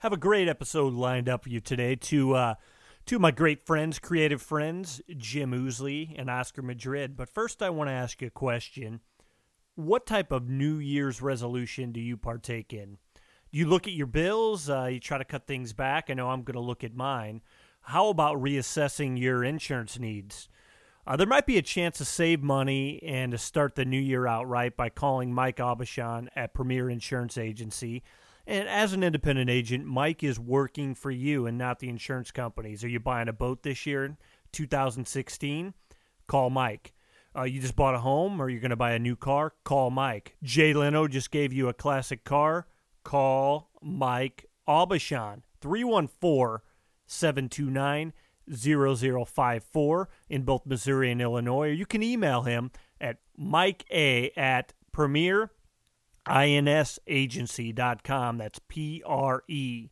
Have a great episode lined up for you today. To uh, of my great friends, creative friends, Jim Ousley and Oscar Madrid. But first, I want to ask you a question. What type of New Year's resolution do you partake in? Do you look at your bills? Uh, you try to cut things back? I know I'm going to look at mine. How about reassessing your insurance needs? Uh, there might be a chance to save money and to start the new year out right by calling Mike Aubuchon at Premier Insurance Agency. And as an independent agent, Mike is working for you and not the insurance companies. Are you buying a boat this year, 2016? Call Mike. Uh, you just bought a home or you're going to buy a new car? Call Mike. Jay Leno just gave you a classic car? Call Mike Aubuchon. 314 729 0054 in both Missouri and Illinois. Or you can email him at Mike A at Premier insagency.com. That's P R E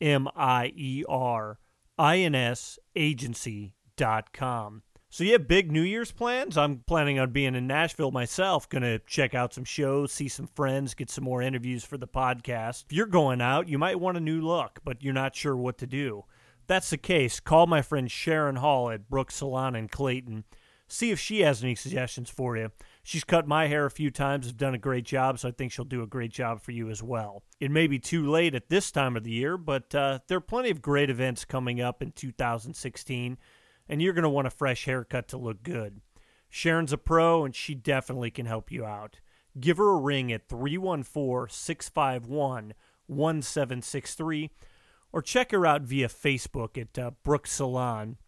M I E R I N S agency.com. So you have big New Year's plans? I'm planning on being in Nashville myself, going to check out some shows, see some friends, get some more interviews for the podcast. If you're going out, you might want a new look, but you're not sure what to do. If that's the case, call my friend Sharon Hall at Brooks Salon in Clayton. See if she has any suggestions for you. She's cut my hair a few times, has done a great job, so I think she'll do a great job for you as well. It may be too late at this time of the year, but uh, there are plenty of great events coming up in 2016, and you're going to want a fresh haircut to look good. Sharon's a pro, and she definitely can help you out. Give her a ring at 314 651 1763 or check her out via Facebook at uh, Salon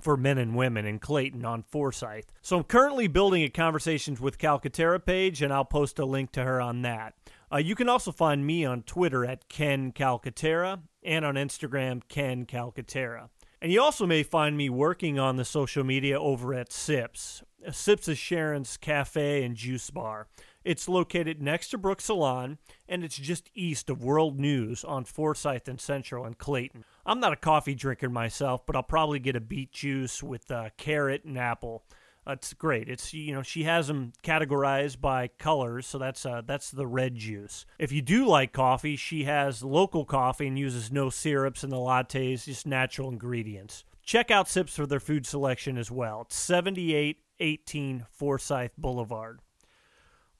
for men and women in Clayton on Forsyth. So I'm currently building a Conversations with Calcaterra page, and I'll post a link to her on that. Uh, you can also find me on Twitter at Ken Calcaterra and on Instagram, Ken Calcaterra. And you also may find me working on the social media over at Sips. Sips is Sharon's cafe and juice bar. It's located next to Brook Salon, and it's just east of World News on Forsyth and Central and Clayton. I'm not a coffee drinker myself, but I'll probably get a beet juice with uh, carrot and apple. It's great. It's you know she has them categorized by colors, so that's uh, that's the red juice. If you do like coffee, she has local coffee and uses no syrups in the lattes, just natural ingredients. Check out Sips for their food selection as well. It's 7818 Forsyth Boulevard.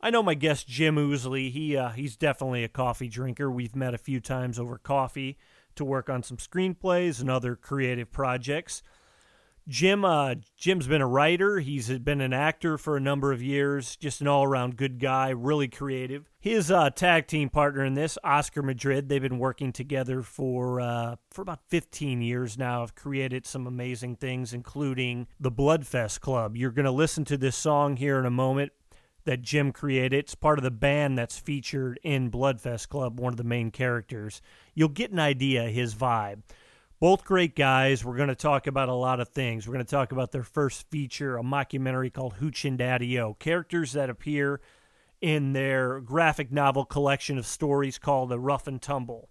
I know my guest Jim Ousley. He uh, he's definitely a coffee drinker. We've met a few times over coffee to work on some screenplays and other creative projects. Jim uh, Jim's been a writer. He's been an actor for a number of years. Just an all-around good guy, really creative. His uh, tag team partner in this, Oscar Madrid, they've been working together for uh, for about 15 years now. Have created some amazing things, including the Bloodfest Club. You're going to listen to this song here in a moment that Jim created. It's part of the band that's featured in Bloodfest Club, one of the main characters. You'll get an idea his vibe. Both great guys. We're going to talk about a lot of things. We're going to talk about their first feature, a mockumentary called Hooch and Daddy-O, characters that appear in their graphic novel collection of stories called The Rough and Tumble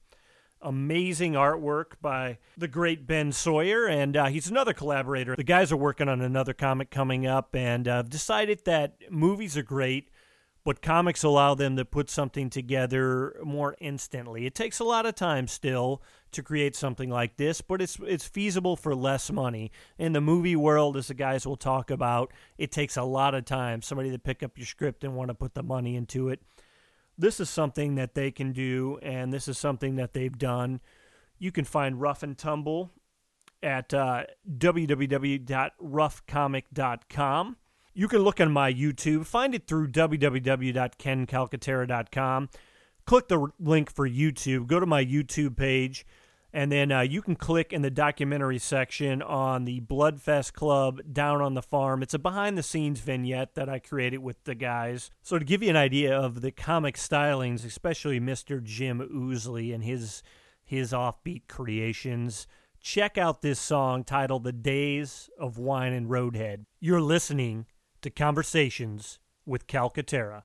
amazing artwork by the great Ben Sawyer, and uh, he's another collaborator. The guys are working on another comic coming up, and uh, decided that movies are great, but comics allow them to put something together more instantly. It takes a lot of time still to create something like this, but it's it's feasible for less money. In the movie world, as the guys will talk about, it takes a lot of time. Somebody to pick up your script and want to put the money into it this is something that they can do, and this is something that they've done. You can find Rough and Tumble at uh, www.roughcomic.com. You can look on my YouTube, find it through www.kencalcaterra.com. Click the link for YouTube, go to my YouTube page and then uh, you can click in the documentary section on the Bloodfest Club down on the farm. It's a behind the scenes vignette that I created with the guys. So, to give you an idea of the comic stylings, especially Mr. Jim Ousley and his, his offbeat creations, check out this song titled The Days of Wine and Roadhead. You're listening to Conversations with Calcaterra.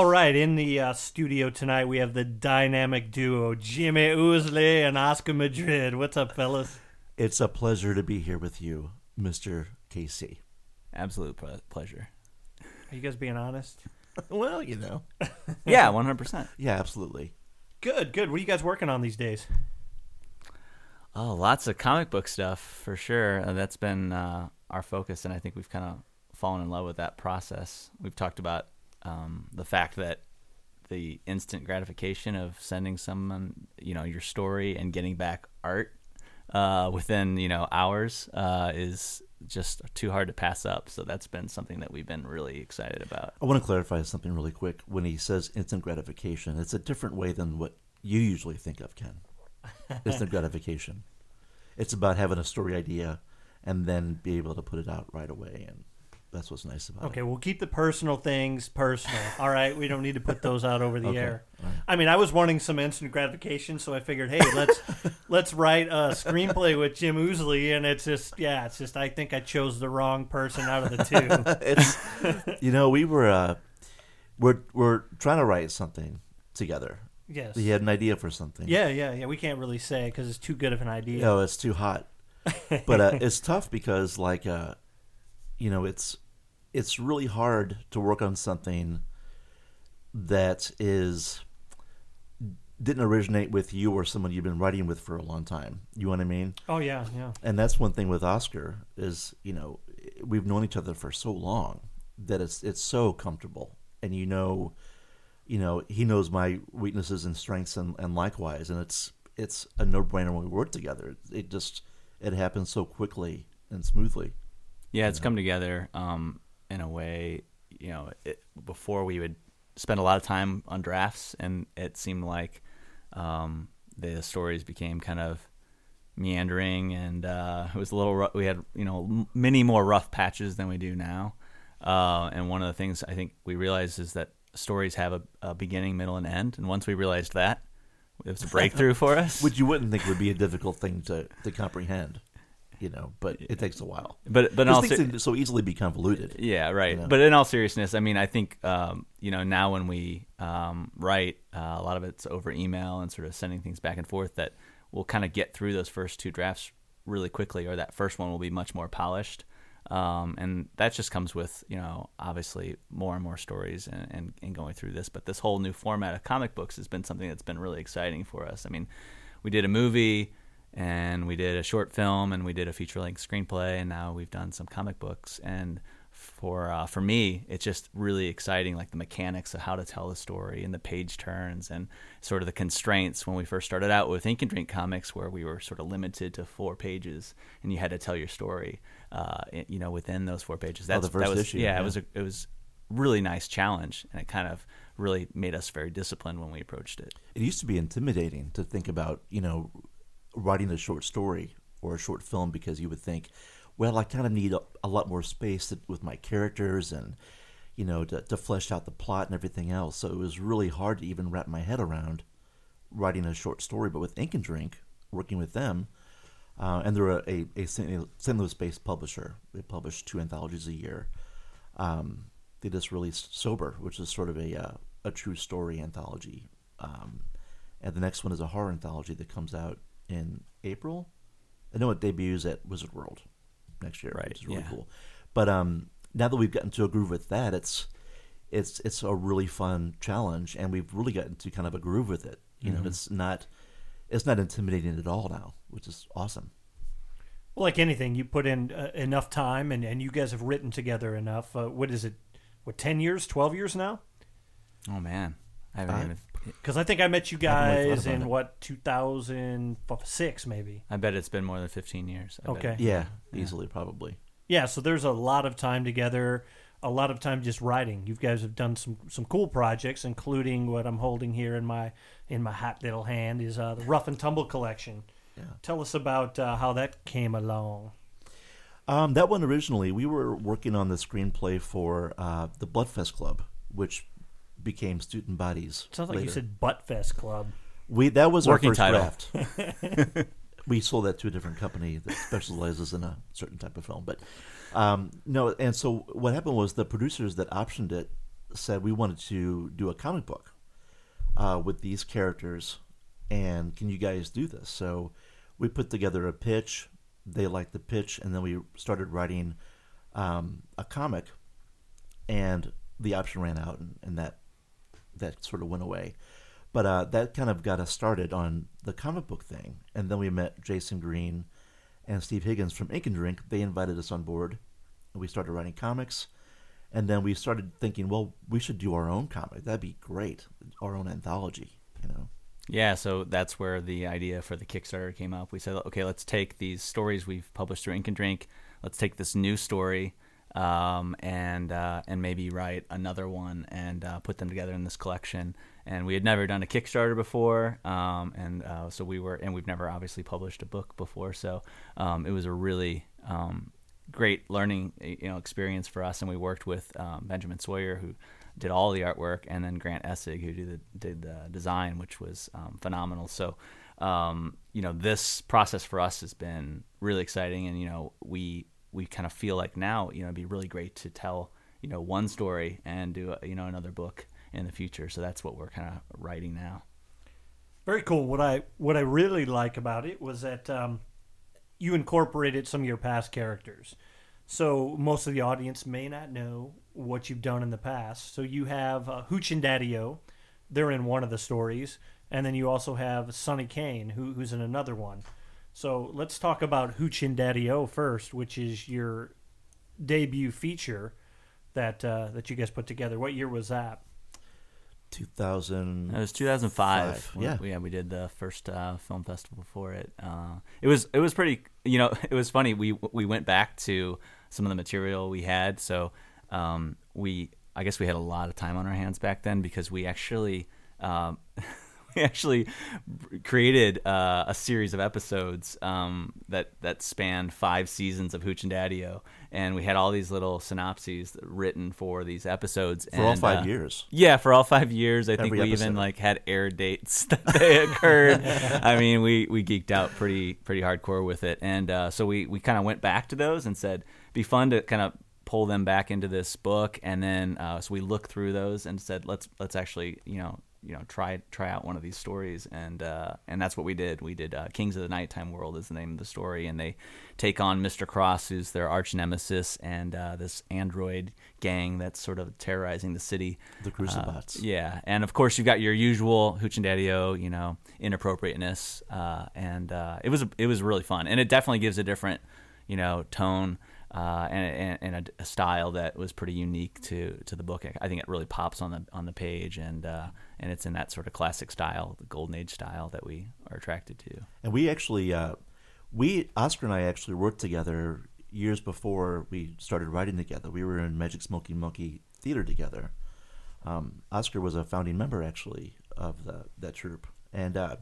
All right, in the uh, studio tonight, we have the dynamic duo Jimmy Ousley and Oscar Madrid. What's up, fellas? It's a pleasure to be here with you, Mr. Casey. Absolute ple- pleasure. Are you guys being honest? Well, you know. Yeah, one hundred percent. Yeah, absolutely. Good, good. What are you guys working on these days? Oh, lots of comic book stuff for sure. Uh, that's been uh, our focus, and I think we've kind of fallen in love with that process. We've talked about um, the fact that the instant gratification of sending someone, you know, your story and getting back art uh, within you know hours uh, is just too hard to pass up. So that's been something that we've been really excited about. I want to clarify something really quick. When he says instant gratification, it's a different way than what you usually think of, Ken. instant gratification. It's about having a story idea and then be able to put it out right away, and that's what's nice about Okay, it. Okay, we'll keep the personal things personal. All right, we don't need to put those out over the Okay, air. right. I mean, I was wanting some instant gratification, so I figured, hey, let's let's write a screenplay with Jim Ousley, and it's just, yeah, it's just, I think I chose the wrong person out of the two. it's you know we were uh, we're we're trying to write something together. yes. He had an idea for something. Yeah, yeah, yeah. We can't really say because it's too good of an idea. No, it's too hot. But uh, it's tough because, like, uh, you know, it's it's really hard to work on something that is didn't originate with you or someone you've been writing with for a long time. You know what I mean? Oh yeah, yeah. And that's one thing with Oscar is you know we've known each other for so long that it's it's so comfortable, and you know, you know he knows my weaknesses and strengths, and, and likewise, and it's it's a no brainer when we work together. It just it happens so quickly and smoothly. Yeah, it's come together um, in a way. You know, it, before we would spend a lot of time on drafts, and it seemed like um, the stories became kind of meandering, and uh, it was a little. Rough. We had you know many more rough patches than we do now. Uh, and one of the things I think we realized is that stories have a, a beginning, middle, and end. And once we realized that, it was a breakthrough for us. Which you wouldn't think would be a difficult thing to, to comprehend. You know, but it takes a while. But but all things ser- so easily be convoluted. Yeah, right. know? But in all seriousness, I mean, I think um, you know now when we um, write, uh, a lot of it's over email and sort of sending things back and forth. That we'll kind of get through those first two drafts really quickly, or that first one will be much more polished. Um, and that just comes with you know obviously more and more stories and, and, and going through this. But this whole new format of comic books has been something that's been really exciting for us. I mean, we did a movie and we did a short film and we did a feature length screenplay and now we've done some comic books. And for uh, for me it's just really exciting like the mechanics of how to tell a story and the page turns and sort of the constraints. When we first started out with ink and drink comics where we were sort of limited to four pages and you had to tell your story uh, you know within those four pages. That's the first that was, issue, yeah, yeah. it was a, it was really nice challenge and it kind of really made us very disciplined when we approached it. It used to be intimidating to think about, you know, writing a short story or a short film because you would think, well, I kind of need a, a lot more space to, with my characters and, you know, to, to flesh out the plot and everything else. So it was really hard to even wrap my head around writing a short story. But with Ink and Drink, working with them, uh, and they're a, a, a St. St. Louis-based publisher. They publish two anthologies a year. Um, they just released Sober, which is sort of a uh, a true story anthology, um, and the next one is a horror anthology that comes out in April. I know it debuts at Wizard World next year, Right, which is really yeah. cool. But um, now that we've gotten to a groove with that, it's it's it's a really fun challenge, and we've really gotten to kind of a groove with it. You Mm-hmm. know, it's not it's not intimidating at all now, which is awesome. Well, like anything, you put in uh, enough time, and, and you guys have written together enough. Uh, what is it? What ten years, twelve years now? oh man i haven't Uh, even Because I think I met you haven't really thought guys in it. what two thousand six, maybe. I bet it's been more than 15 years. I bet. Okay. Yeah, easily, probably. Yeah, so there's a lot of time together, a lot of time just writing. You guys have done some some cool projects, including what I'm holding here in my in my hot little hand is uh, the Rough and Tumble collection. Yeah. Tell us about uh, how that came along. Um, that one originally, we were working on the screenplay for uh, the Bloodfest Club, which became Student Bodies. Sounds like you later. said Buttfest Club. we that was Working our first title. draft. we sold that to a different company that specializes in a certain type of film, but um, no. And so what happened was the producers that optioned it said we wanted to do a comic book uh, with these characters, and can you guys do this? So we put together a pitch. They liked the pitch, and then we started writing um, a comic, and the option ran out, and, and that that sort of went away. But uh, that kind of got us started on the comic book thing, and then we met Jason Green and Steve Higgins from Ink and Drink. They invited us on board, and we started writing comics. And then we started thinking, well, we should do our own comic. That'd be great, our own anthology. You know, Yeah, so that's where the idea for the Kickstarter came up. We said, okay, let's take these stories we've published through Ink and Drink. Let's take this new story um, and uh, and maybe write another one and uh, put them together in this collection. And we had never done a Kickstarter before, um, and uh, so we were, and we've never obviously published a book before. So um, it was a really um, great learning you know experience for us. And we worked with um, Benjamin Sawyer, who did all the artwork, and then Grant Essig, who did the, did the design, which was um, phenomenal. So, um, you know, this process for us has been really exciting, and you know, we we kind of feel like now, you know, it'd be really great to tell you know one story and do you know another book in the future. So that's what we're kind of writing now. Very cool. What I what I really like about it was that um, you incorporated some of your past characters. So most of the audience may not know what you've done in the past. So you have uh, Hooch and Daddy-O. They're in one of the stories, and then you also have Sonny Kane, who, who's in another one. So let's talk about Hooch and Daddy-O first, which is your debut feature that uh, that you guys put together. What year was that? 2000. It was 2005. Five, We- yeah. yeah, we did the first uh, film festival for it. Uh, it was it was pretty. You know, it was funny. We we went back to some of the material we had. So um, we, I guess, we had a lot of time on our hands back then because we actually. Um, we actually created uh, a series of episodes um, that that spanned five seasons of Hooch and Daddy-O, and we had all these little synopses written for these episodes For all five uh, years. Yeah, for all five years. I think Every we even like had air dates that they occurred. I mean, we we geeked out pretty pretty hardcore with it, and uh, so we we kind of went back to those and said, be fun to kind of pull them back into this book, and then uh, so we looked through those and said, let's let's actually you know you know try try out one of these stories, and uh, and that's what we did. We did uh, Kings of the Nighttime World is the name of the story, and they take on Mr. Cross, who's their arch nemesis, and uh, this android gang that's sort of terrorizing the city. The Crucibots. Uh, yeah, and of course you've got your usual hooch and daddy-o, you know, inappropriateness, uh, and uh, it was it was really fun, and it definitely gives a different, you know, tone uh, and, and, a, style that was pretty unique to to the book. I think it really pops on the on the page, and uh, and it's in that sort of classic style, the golden age style that we are attracted to. And we actually, uh, we Oscar and I actually worked together years before we started writing together. We were in Magic Smoking Monkey Theater together. Um, Oscar was a founding member actually of the that troupe, and uh,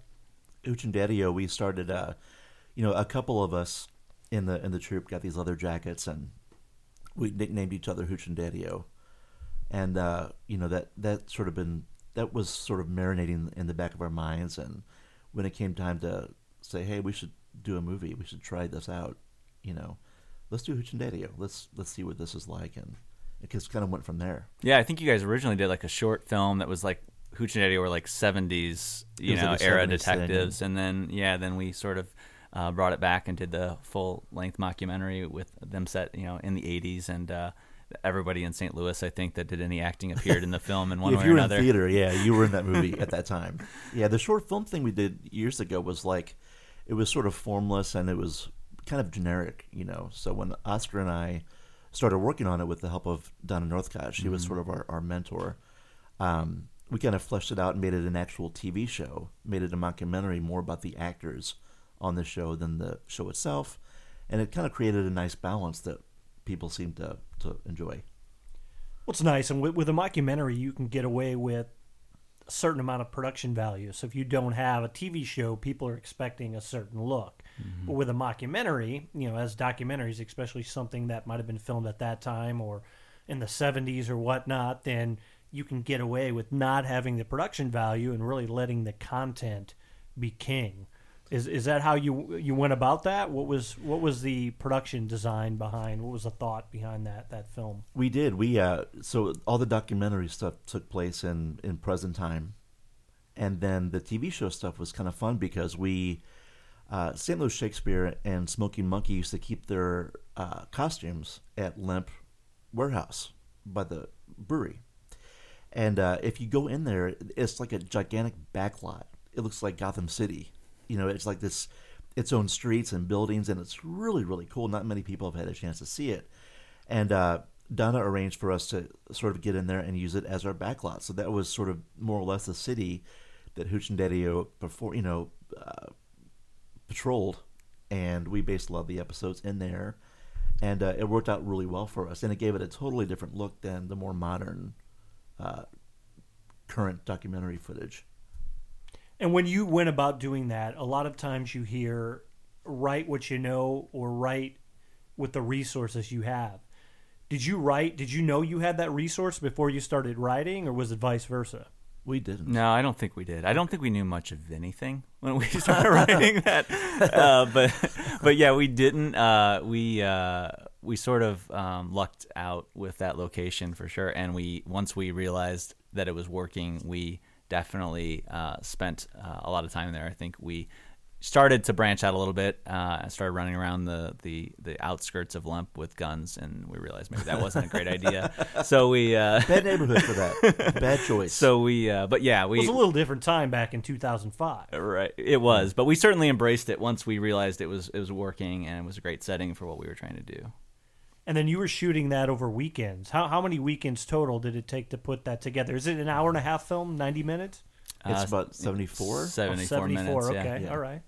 Daddy-O, we started. Uh, you know, a couple of us in the in the troupe got these leather jackets, and we nicknamed each other Hooch and Daddy-O. And uh, you know that that sort of been that was sort of marinating in the back of our minds, and when it came time to say, "Hey, we should do a movie. We should try this out," you know, let's do Hooch and Daddy-O. Let's let's see what this is like, and it just kind of went from there. Yeah, I think you guys originally did like a short film that was like Hooch and Daddy were like seventies, you know, like era 70s thing, detectives, and then yeah, then we sort of uh, brought it back and did the full length mockumentary with them set, you know, in the eighties, and uh, everybody in St. Louis, I think, that did any acting appeared in the film in one if way you or were another. in theater, yeah, you were in that movie at that time. Yeah, the short film thing we did years ago was like, it was sort of formless and it was kind of generic, you know. So when Oscar and I started working on it with the help of Donna Northcott, she was sort of our, our mentor. Um, we kind of fleshed it out and made it an actual TV show, made it a mockumentary more about the actors on the show than the show itself, and it kind of created a nice balance that people seem to to enjoy. What's nice, and with, with a mockumentary, you can get away with a certain amount of production value. So if you don't have a TV show, people are expecting a certain look. Mm-hmm. But with a mockumentary, you know, as documentaries, especially something that might have been filmed at that time or in the 70s or whatnot, then you can get away with not having the production value and really letting the content be king. Is is that how you you went about that? What was what was the production design behind? What was the thought behind that that film? We did. We uh, so all the documentary stuff took place in in present time, and then the TV show stuff was kind of fun because we, uh, St. Louis Shakespeare and Smoking Monkey used to keep their uh, costumes at Lemp Warehouse by the brewery, and uh, if you go in there, it's like a gigantic backlot. It looks like Gotham City. You know, it's like this its own streets and buildings, and it's really really cool. Not many people have had a chance to see it, and uh, Donna arranged for us to sort of get in there and use it as our backlot. So that was sort of more or less the city that Hooch and Daddy-O before you know uh, patrolled, and we based a lot of the episodes in there, and uh, it worked out really well for us, and it gave it a totally different look than the more modern, uh, current documentary footage. And when you went about doing that, a lot of times you hear write what you know or write with the resources you have. Did you write? Did you know you had that resource before you started writing, or was it vice versa? We didn't. No, I don't think we did. I don't think we knew much of anything when we started writing that. Uh, but but yeah, we didn't. Uh, we uh, we sort of um, lucked out with that location for sure. And we once we realized that it was working, we definitely uh, spent uh, a lot of time there. I think we started to branch out a little bit. Uh, I started running around the, the, the outskirts of Lemp with guns, and we realized maybe that wasn't a great idea. So we uh, Bad neighborhood for that. Bad choice. so we uh, but yeah It we was a little different time back in 2005. Right, it was, but we certainly embraced it once we realized it was it was working and it was a great setting for what we were trying to do. And then you were shooting that over weekends. How how many weekends total did it take to put that together? Is it an hour and a half film, 90 minutes? it's Uh, about 74. Oh, 74, minutes. Yeah. Okay, Yeah. all right.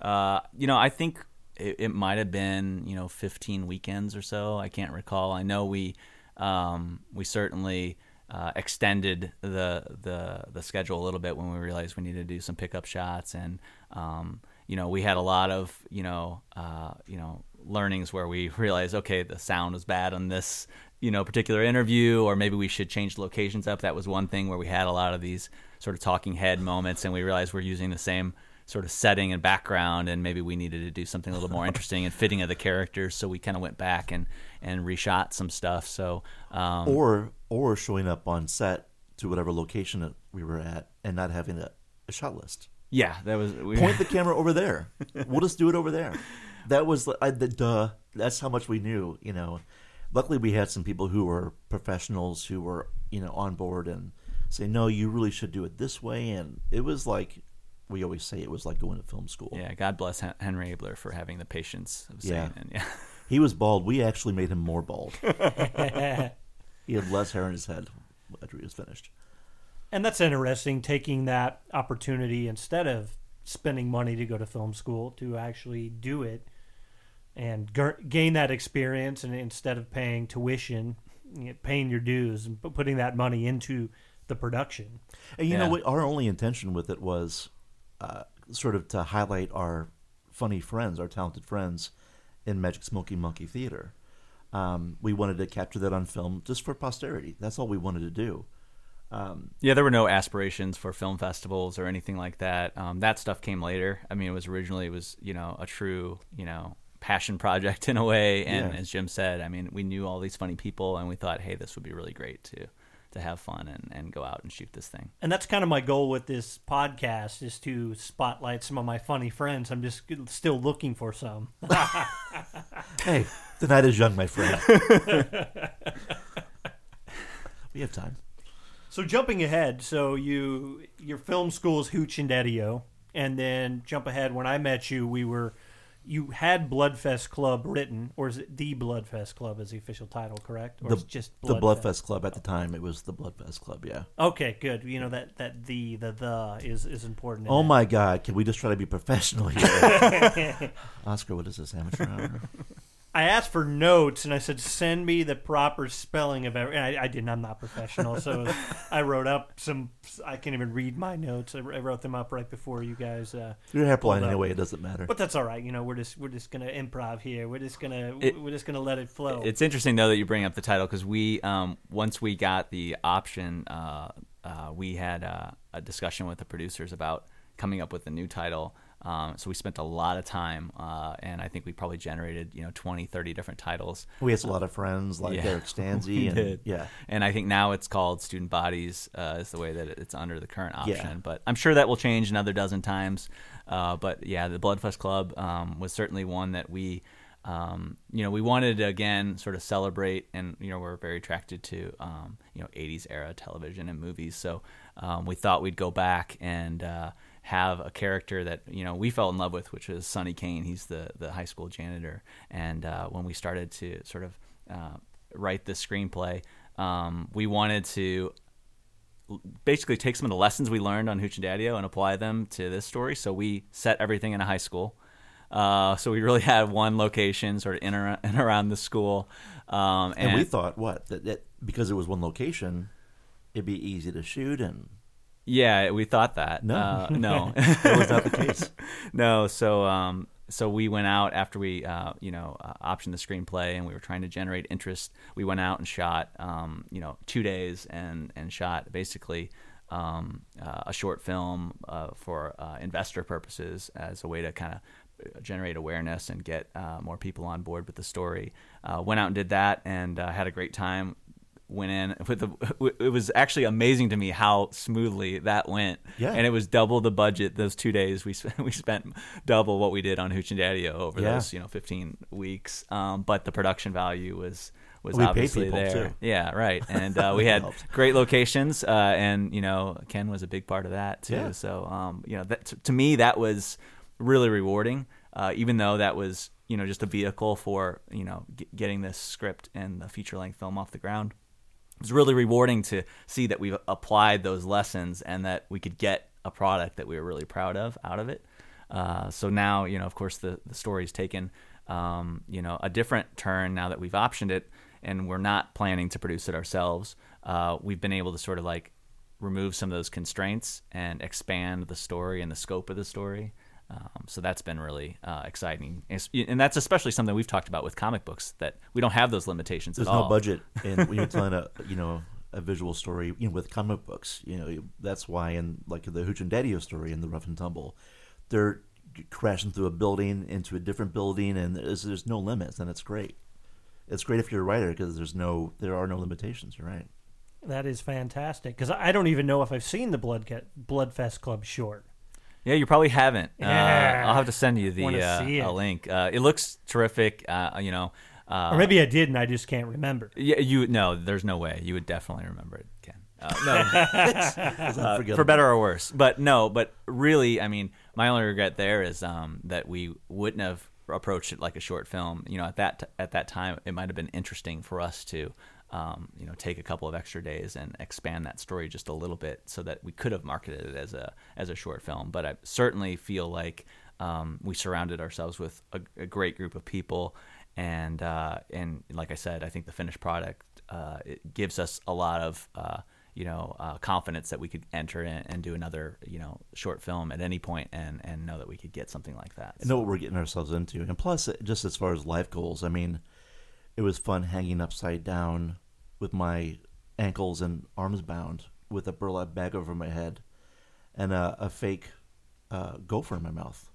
Uh, you know, I think it, it might have been you know 15 weekends or so. I can't recall. I know we um, we certainly uh, extended the the the schedule a little bit when we realized we needed to do some pickup shots and um, you know we had a lot of you know uh, you know learnings where we realized okay the sound was bad on this you know particular interview or maybe we should change locations up that was one thing where we had a lot of these sort of talking head moments and we realized we're using the same sort of setting and background and maybe we needed to do something a little more interesting and fitting of the characters so we kind of went back and and reshot some stuff so um, or or showing up on set to whatever location that we were at and not having a, a shot list. yeah that was we, Point the camera over there. We'll just do it over there. That was I, the duh. That's how much we knew. You know. Luckily, we had some people who were professionals who were you know on board and say, no, you really should do it this way. And it was like we always say, it was like going to film school. yeah god bless henry abler for having the patience of saying Yeah. it yeah He was bald. We actually made him more bald. he had less hair in his head after he was finished. And that's interesting, taking that opportunity instead of spending money to go to film school to actually do it and g- gain that experience. And instead of paying tuition, you know, paying your dues and putting that money into the production. And you know what? Our only intention with it was uh, sort of to highlight our funny friends, our talented friends in Magic Smoking Monkey Theater. Um, we wanted to capture that on film just for posterity. That's all we wanted to do. Yeah, there were no aspirations for film festivals or anything like that. Um, that stuff came later. I mean, it was originally it was you know a true you know passion project in a way. And Yeah. as Jim said, I mean, we knew all these funny people, and we thought, hey, this would be really great to to have fun and, and go out and shoot this thing. And that's kind of my goal with this podcast is to spotlight some of my funny friends. I'm just still looking for some. Hey, the night is young, my friend. we have time. So jumping ahead, so you your film school is Hooch and Daddy-O, and then jump ahead. When I met you, we were you had Bloodfest Club written, or is it the Bloodfest Club as the official title? Correct? Or The, is it just the Bloodfest? Bloodfest Club at the time, it was the Bloodfest Club, yeah. Okay, good. You know that that the the the is is important. Oh that. my God! Can we just try to be professional here? Oscar, what is this amateur hour? I asked for notes and I said, send me the proper spelling of every. I, I didn't. I'm not professional, so I wrote up some. I can't even read my notes. I, I wrote them up right before you guys. Uh, You're hairline Hold up. anyway. It doesn't matter. but that's all right. You know, we're just we're just gonna improv here. We're just gonna It- we're just gonna let it flow. It's interesting though that you bring up the title because we um, once we got the option, uh, uh, we had uh, a discussion with the producers about coming up with a new title. Um, so we spent a lot of time, uh, and I think we probably generated you know 20, 30 different titles. we had a lot of friends like Yeah. Eric Stanzi, and did. yeah, And I think now it's called Student Bodies uh, is the way that it's under the current option. Yeah. But I'm sure that will change another dozen times. Uh, but yeah, the Bloodfest Club um, was certainly one that we, um, you know, we wanted to again sort of celebrate, and you know, we're very attracted to um, you know 80s era television and movies. So um, we thought we'd go back and. Uh, have a character that you know we fell in love with, which was Sonny Kane. He's the the high school janitor, and uh, when we started to sort of uh, write this screenplay, um, we wanted to basically take some of the lessons we learned on Hooch and Daddy-O and apply them to this story. So we set everything in a high school. Uh, so we really had one location sort of in, in around the school. Um, and, and, we thought what that, that because it was one location, it'd be easy to shoot, and yeah, we thought that. No. Uh, no. that was not the case. no, so um, so we went out after we uh, you know uh, optioned the screenplay and we were trying to generate interest. We went out and shot um, you know two days and and shot basically um, uh, a short film uh, for uh, investor purposes as a way to kind of generate awareness and get uh, more people on board with the story. Uh, went out and did that and uh, had a great time went in with the it was actually amazing to me how smoothly that went Yeah. and it was double the budget those two days we spent, we spent double what we did on Hooch and Daddy over Yeah. those you know 15 weeks um, but the production value was was We obviously there too. yeah right and uh, we had great locations uh, and you know Ken was a big part of that too Yeah. so um, you know that to, to me that was really rewarding uh, even though that was you know just a vehicle for you know g- getting this script and the feature length film off the ground was really rewarding to see that we've applied those lessons and that we could get a product that we were really proud of out of it. Uh, so now, you know, of course, the the story's taken, um, you know, a different turn now that we've optioned it, and we're not planning to produce it ourselves. uh, we've been able to sort of like remove some of those constraints and expand the story and the scope of the story. Um, so that's been really uh, exciting, It's- and that's especially something we've talked about with comic books that we don't have those limitations There's at all. no budget, and when you're telling a you know a visual story, you know, with comic books, you know that's why in like the Hooch and Daddy story in the Rough and Tumble, they're crashing through a building into a different building, and there's, there's no limits, and it's great. It's great if you're a writer because there's no there are no limitations. You're right. That is fantastic because I don't even know if I've seen the Blood Bloodfest Club short. Yeah, you probably haven't. Yeah. Uh, I'll have to send you the uh, a link. Uh, it looks terrific. Uh, you know, uh, Or maybe I did and I just can't remember. yeah, you no, there's no way you would definitely remember it, Ken. Uh, no, uh, for better or worse. But no, but really, I mean, my only regret there is um, that we wouldn't have approached it like a short film. You know, at that at that time, it might have been interesting for us to, um, you know, take a couple of extra days and expand that story just a little bit, so that we could have marketed it as a as a short film. But I certainly feel like um, we surrounded ourselves with a, a great group of people. And uh, and like I said, I think the finished product uh, it gives us a lot of uh, you know uh, confidence that we could enter in and do another you know short film at any point and and know that we could get something like that. and know what we're getting ourselves into. And plus, just as far as life goals, I mean, it was fun hanging upside down with my ankles and arms bound with a burlap bag over my head and a, a fake uh, gopher in my mouth.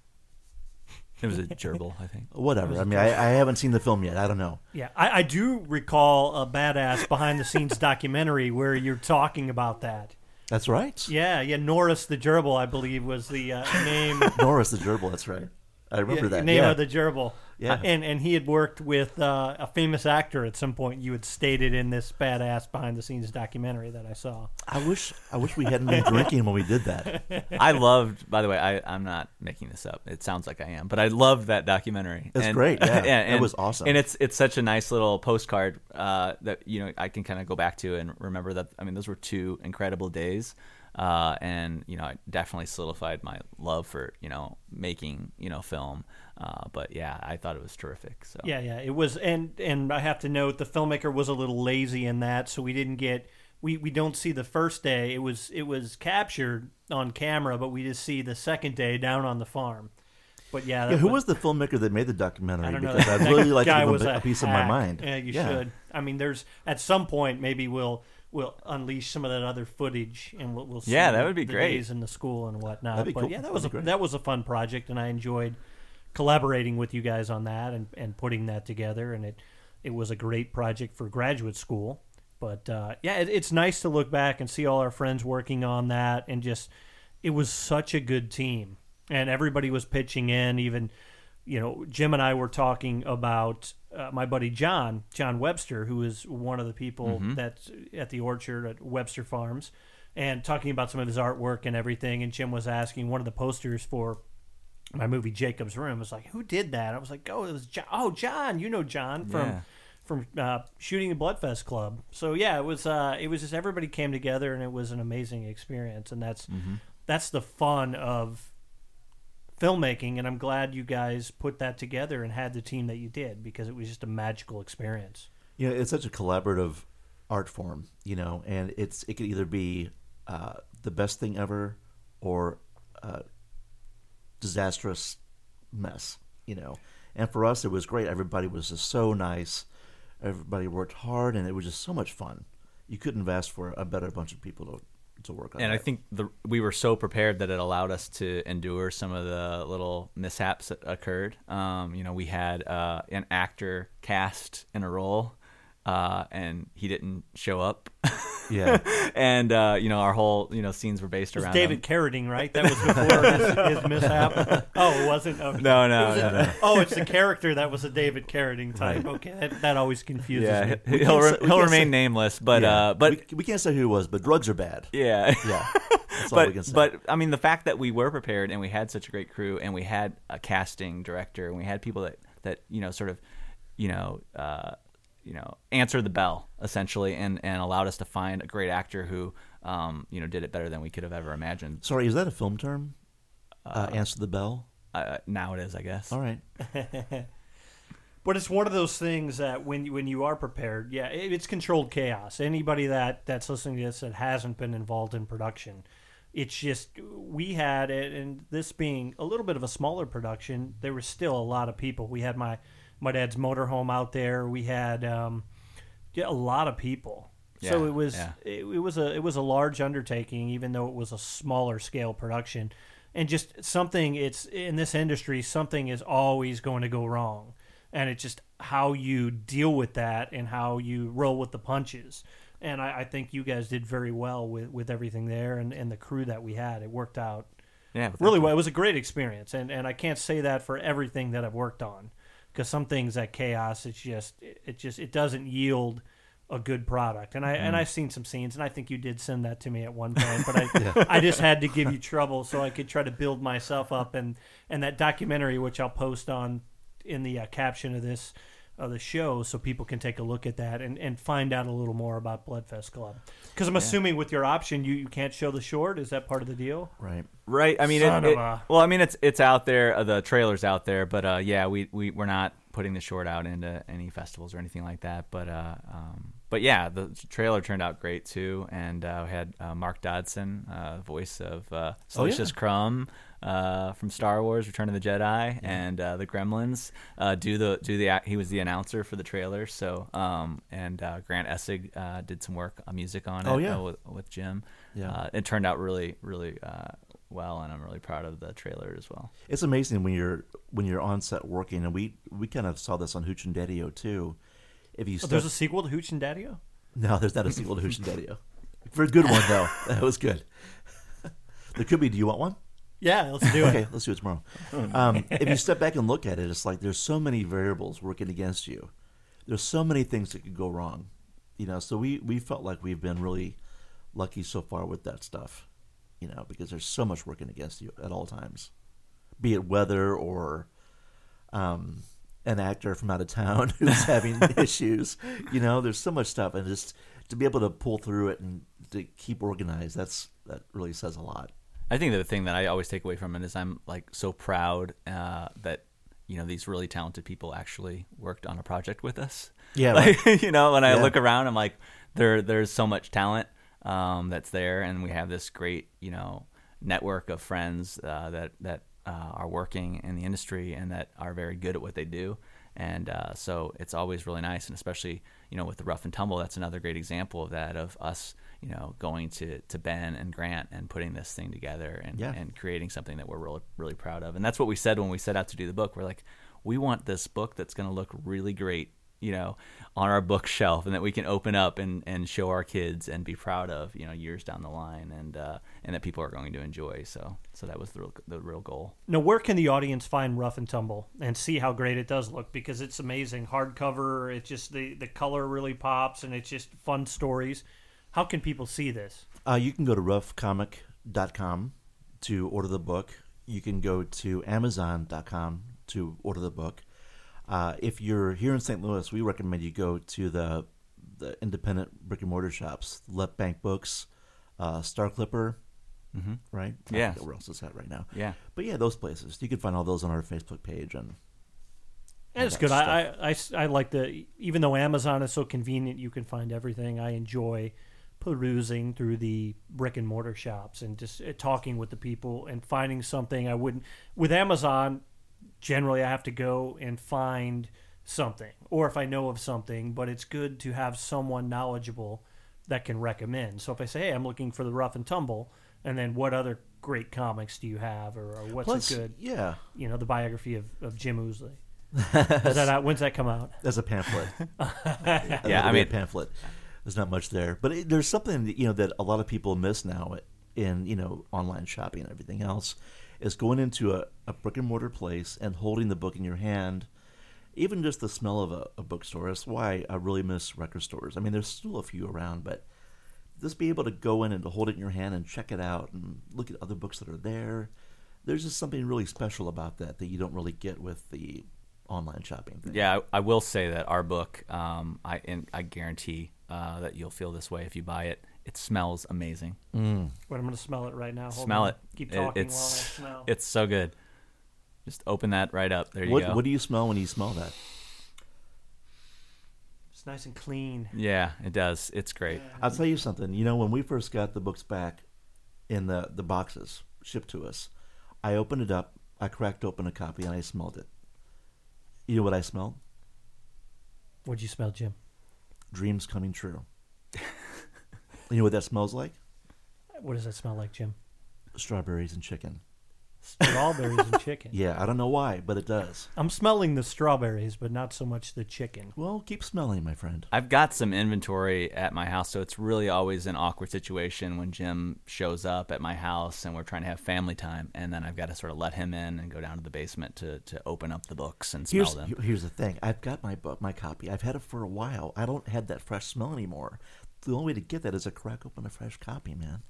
It was a gerbil, I think. Whatever. I mean, I, I haven't seen the film yet. I don't know. Yeah, I, I do recall a badass behind the scenes documentary where you're talking about that. That's right. Yeah, yeah. Norris the gerbil, I believe, was the uh, name. Norris the gerbil. That's right. I remember yeah, that. name yeah. of the gerbil. Yeah. Uh, and and he had worked with uh, a famous actor at some point. You had stated in this badass behind the scenes documentary that I saw. I wish I wish we hadn't been drinking when we did that. I loved, by the way, I, I'm not making this up. It sounds like I am, but I loved that documentary. It's great, yeah. It and, was awesome. And it's it's such a nice little postcard uh, that you know I can kind of go back to and remember that. I mean, those were two incredible days, uh, and you know, it definitely solidified my love for you know making you know film. Uh, but yeah, I thought it was terrific. So Yeah, yeah. It was, and and I have to note the filmmaker was a little lazy in that, so we didn't get. We, we don't see the first day. It was it was captured on camera, but we just see the second day down on the farm. But yeah, Yeah, who was the filmmaker that made the documentary? I don't know. because I'd really like to guy give a, a piece of my mind. Yeah, you should. I mean, there's at some point maybe we'll we'll unleash some of that other footage and we'll, we'll see Yeah, that would be the great. days in the school and whatnot. That'd be but cool. yeah, that was a, That'd be that was a fun project, and I enjoyed collaborating with you guys on that and, and putting that together. And it it was a great project for graduate school. But uh, yeah, it, it's nice to look back and see all our friends working on that, and just it was such a good team, and everybody was pitching in. Even you know, Jim and I were talking about uh, my buddy John, John Webster, who is one of the people that's at the orchard at Webster Farms, and talking about some of his artwork and everything. And Jim was asking one of the posters for my movie Jacob's Room. was like, who did that? I was like, oh, it was John. Oh, John, you know John from Yeah. from uh, shooting the Bloodfest Club. So yeah, it was uh, it was just everybody came together and it was an amazing experience, and that's that's the fun of filmmaking. And I'm glad you guys put that together and had the team that you did because it was just a magical experience. you know, it's such a collaborative art form, you know, and it's it could either be uh, the best thing ever or a disastrous mess, you know. And for us, it was great. Everybody was just so nice. Everybody worked hard, and it was just so much fun. You couldn't have asked for a better bunch of people to to work on. and I think the we were so prepared that it allowed us to endure some of the little mishaps that occurred. Um, you know, we had uh, an actor cast in a role, uh, and he didn't show up. yeah, and uh, you know, our whole you know scenes were based It was around David him. Carradine, right? That was before his, his mishap. Oh, it wasn't. Okay. No, no, was no, a- no. Oh, it's the character that was a David Carradine type. Right. Okay, that, that always confuses Yeah, me. he'll re- he'll remain say- nameless, but yeah. uh, but we, we can't say who it was, but drugs are bad. yeah. Yeah, that's all we but can say. but I mean the fact that we were prepared and we had such a great crew and we had a casting director and we had people that that you know sort of you know uh, you know answered the bell essentially and and allowed us to find a great actor who um, you know did it better than we could have ever imagined. Sorry, is that a film term? Uh, answer the bell. Uh, now it is, I guess. All right. But it's one of those things that when you, when you are prepared, yeah, it, it's controlled chaos. Anybody that that's listening to this that hasn't been involved in production, it's just we had it, and this being a little bit of a smaller production, there was still a lot of people. We had my my dad's motorhome out there. We had um, yeah, a lot of people. so it was yeah. it, it was a it was a large undertaking, even though it was a smaller scale production, and just something. It's in this industry, something is always going to go wrong, and it's just how you deal with that and how you roll with the punches. And I, I think you guys did very well with, with everything there and, and the crew that we had. It worked out Yeah, really well. It was a great experience, and and I can't say that for everything that I've worked on, because some things at Chaos, it's just it, just it doesn't yield a good product. And I and I've seen some scenes, and I think you did send that to me at one point, but I I just had to give you trouble so I could try to build myself up, and and that documentary, which I'll post on in the uh, caption of this. Of the show, so people can take a look at that and, and find out a little more about Bloodfest Club. Because I'm assuming with your option, you, you can't show the short. Is that part of the deal? Right. Right. I mean, Son it, of it- a- well, I mean, it's it's out there. Uh, the trailer's out there, but uh, yeah, we we we're not putting the short out into any festivals or anything like that. But uh, um, but yeah, the trailer turned out great too, and uh, we had uh, Mark Dodson, uh, voice of uh, Oh, yeah. Salacious Crumb uh, from Star Wars: Return of the Jedi, and uh, the Gremlins. Uh, do the do the he was the announcer for the trailer. So um, and uh, Grant Essig uh, did some work on music on it. Oh, yeah. with, with Jim. Yeah. Uh, it turned out really really uh, well, and I'm really proud of the trailer as well. It's amazing when you're when you're on set working, and we we kind of saw this on Hooch and Daddy-O too. If you Oh, there's a sequel to Hooch and Daddy-O? no, there's not a sequel to Hooch and Daddy-O. For a good one though, that was good. There could be. Do you want one? Yeah, let's do it. Okay, let's do it tomorrow. Um, if you step back and look at it, it's like there's so many variables working against you. There's so many things that could go wrong. You know, so we we felt like we've been really lucky so far with that stuff. You know, because there's so much working against you at all times, be it weather or um, an actor from out of town who's having issues. You know, there's so much stuff, and just to be able to pull through it and to keep organized, that's that really says a lot. I think the thing that I always take away from it is I'm like so proud uh, that you know these really talented people actually worked on a project with us. Yeah, like, you know, when I Yeah. look around, I'm like, there there's so much talent um, that's there, and we have this great you know network of friends uh, that that uh, are working in the industry and that are very good at what they do. And uh, so it's always really nice, and especially you know with the rough and tumble, that's another great example of that of us you know going to, to Ben and Grant and putting this thing together and, Yeah. and creating something that we're really really proud of. And that's what we said when we set out to do the book. We're like, we want this book that's going to look really great, you know, on our bookshelf, and that we can open up and, and show our kids and be proud of, you know, years down the line, and uh, and that people are going to enjoy. So so that was the real, the real goal. Now, where can the audience find Rough and Tumble and see how great it does look? Because it's amazing. Hardcover, it's just the, the color really pops and it's just fun stories. How can people see this? Uh, you can go to roughcomic.com to order the book. You can go to amazon.com to order the book. Uh, if you're here in St. Louis, we recommend you go to the the independent brick and mortar shops, Left Bank Books, uh, Star Clipper, mm-hmm. right? Yeah. where else is that right now. Yeah. But yeah, those places. You can find all those on our Facebook page and And it's good. I, I, I like the, even though Amazon is so convenient, you can find everything. I enjoy perusing through the brick and mortar shops and just uh, talking with the people and finding something I wouldn't. With Amazon, generally I have to go and find something, or if I know of something, but it's good to have someone knowledgeable that can recommend. So if I say, hey, I'm looking for the rough and tumble, and then what other great comics do you have, or, or what's plus, a good, yeah, you know, the biography of, of Jim Ousley. Is that out? When's that come out? as a pamphlet. Yeah, It'll I be a mean- pamphlet. There's not much there, but it, there's something that, you know that a lot of people miss now in you know online shopping and everything else is going into a, a brick and mortar place and holding the book in your hand. Even just the smell of a, a bookstore. That's why I really miss record stores. I mean, there's still a few around, but just be able to go in and to hold it in your hand and check it out and look at other books that are there. There's just something really special about that that you don't really get with the online shopping thing. Yeah, I, I will say that our book, um, I I guarantee uh, that you'll feel this way if you buy it. It smells amazing. Mm. Wait, I'm going to smell it right now. Hold Smell on. it. Keep It- talking it's, while I smell. It's so good. Just open that right up. There you What go. What do you smell when you smell that? It's nice and clean. Yeah, it does. It's great. I'll tell you something. You know, when we first got the books back in the, the boxes shipped to us, I opened it up, I cracked open a copy, and I smelled it. You know what I smelled? What'd you smell, Jim? Dreams coming true. you know what that smells like? What does that smell like, Jim? Strawberries and chicken. Strawberries and chicken. Yeah, I don't know why, but it does. I'm smelling the strawberries, but not so much the chicken. Well, keep smelling, my friend. I've got some inventory at my house, so it's really always an awkward situation when Jim shows up at my house and we're trying to have family time, and then I've got to sort of let him in and go down to the basement to, to open up the books and smell Here's them. here's the thing. I've got my book, my copy. I've had it for a while. I don't have that fresh smell anymore. The only way to get that is to crack open a fresh copy, man.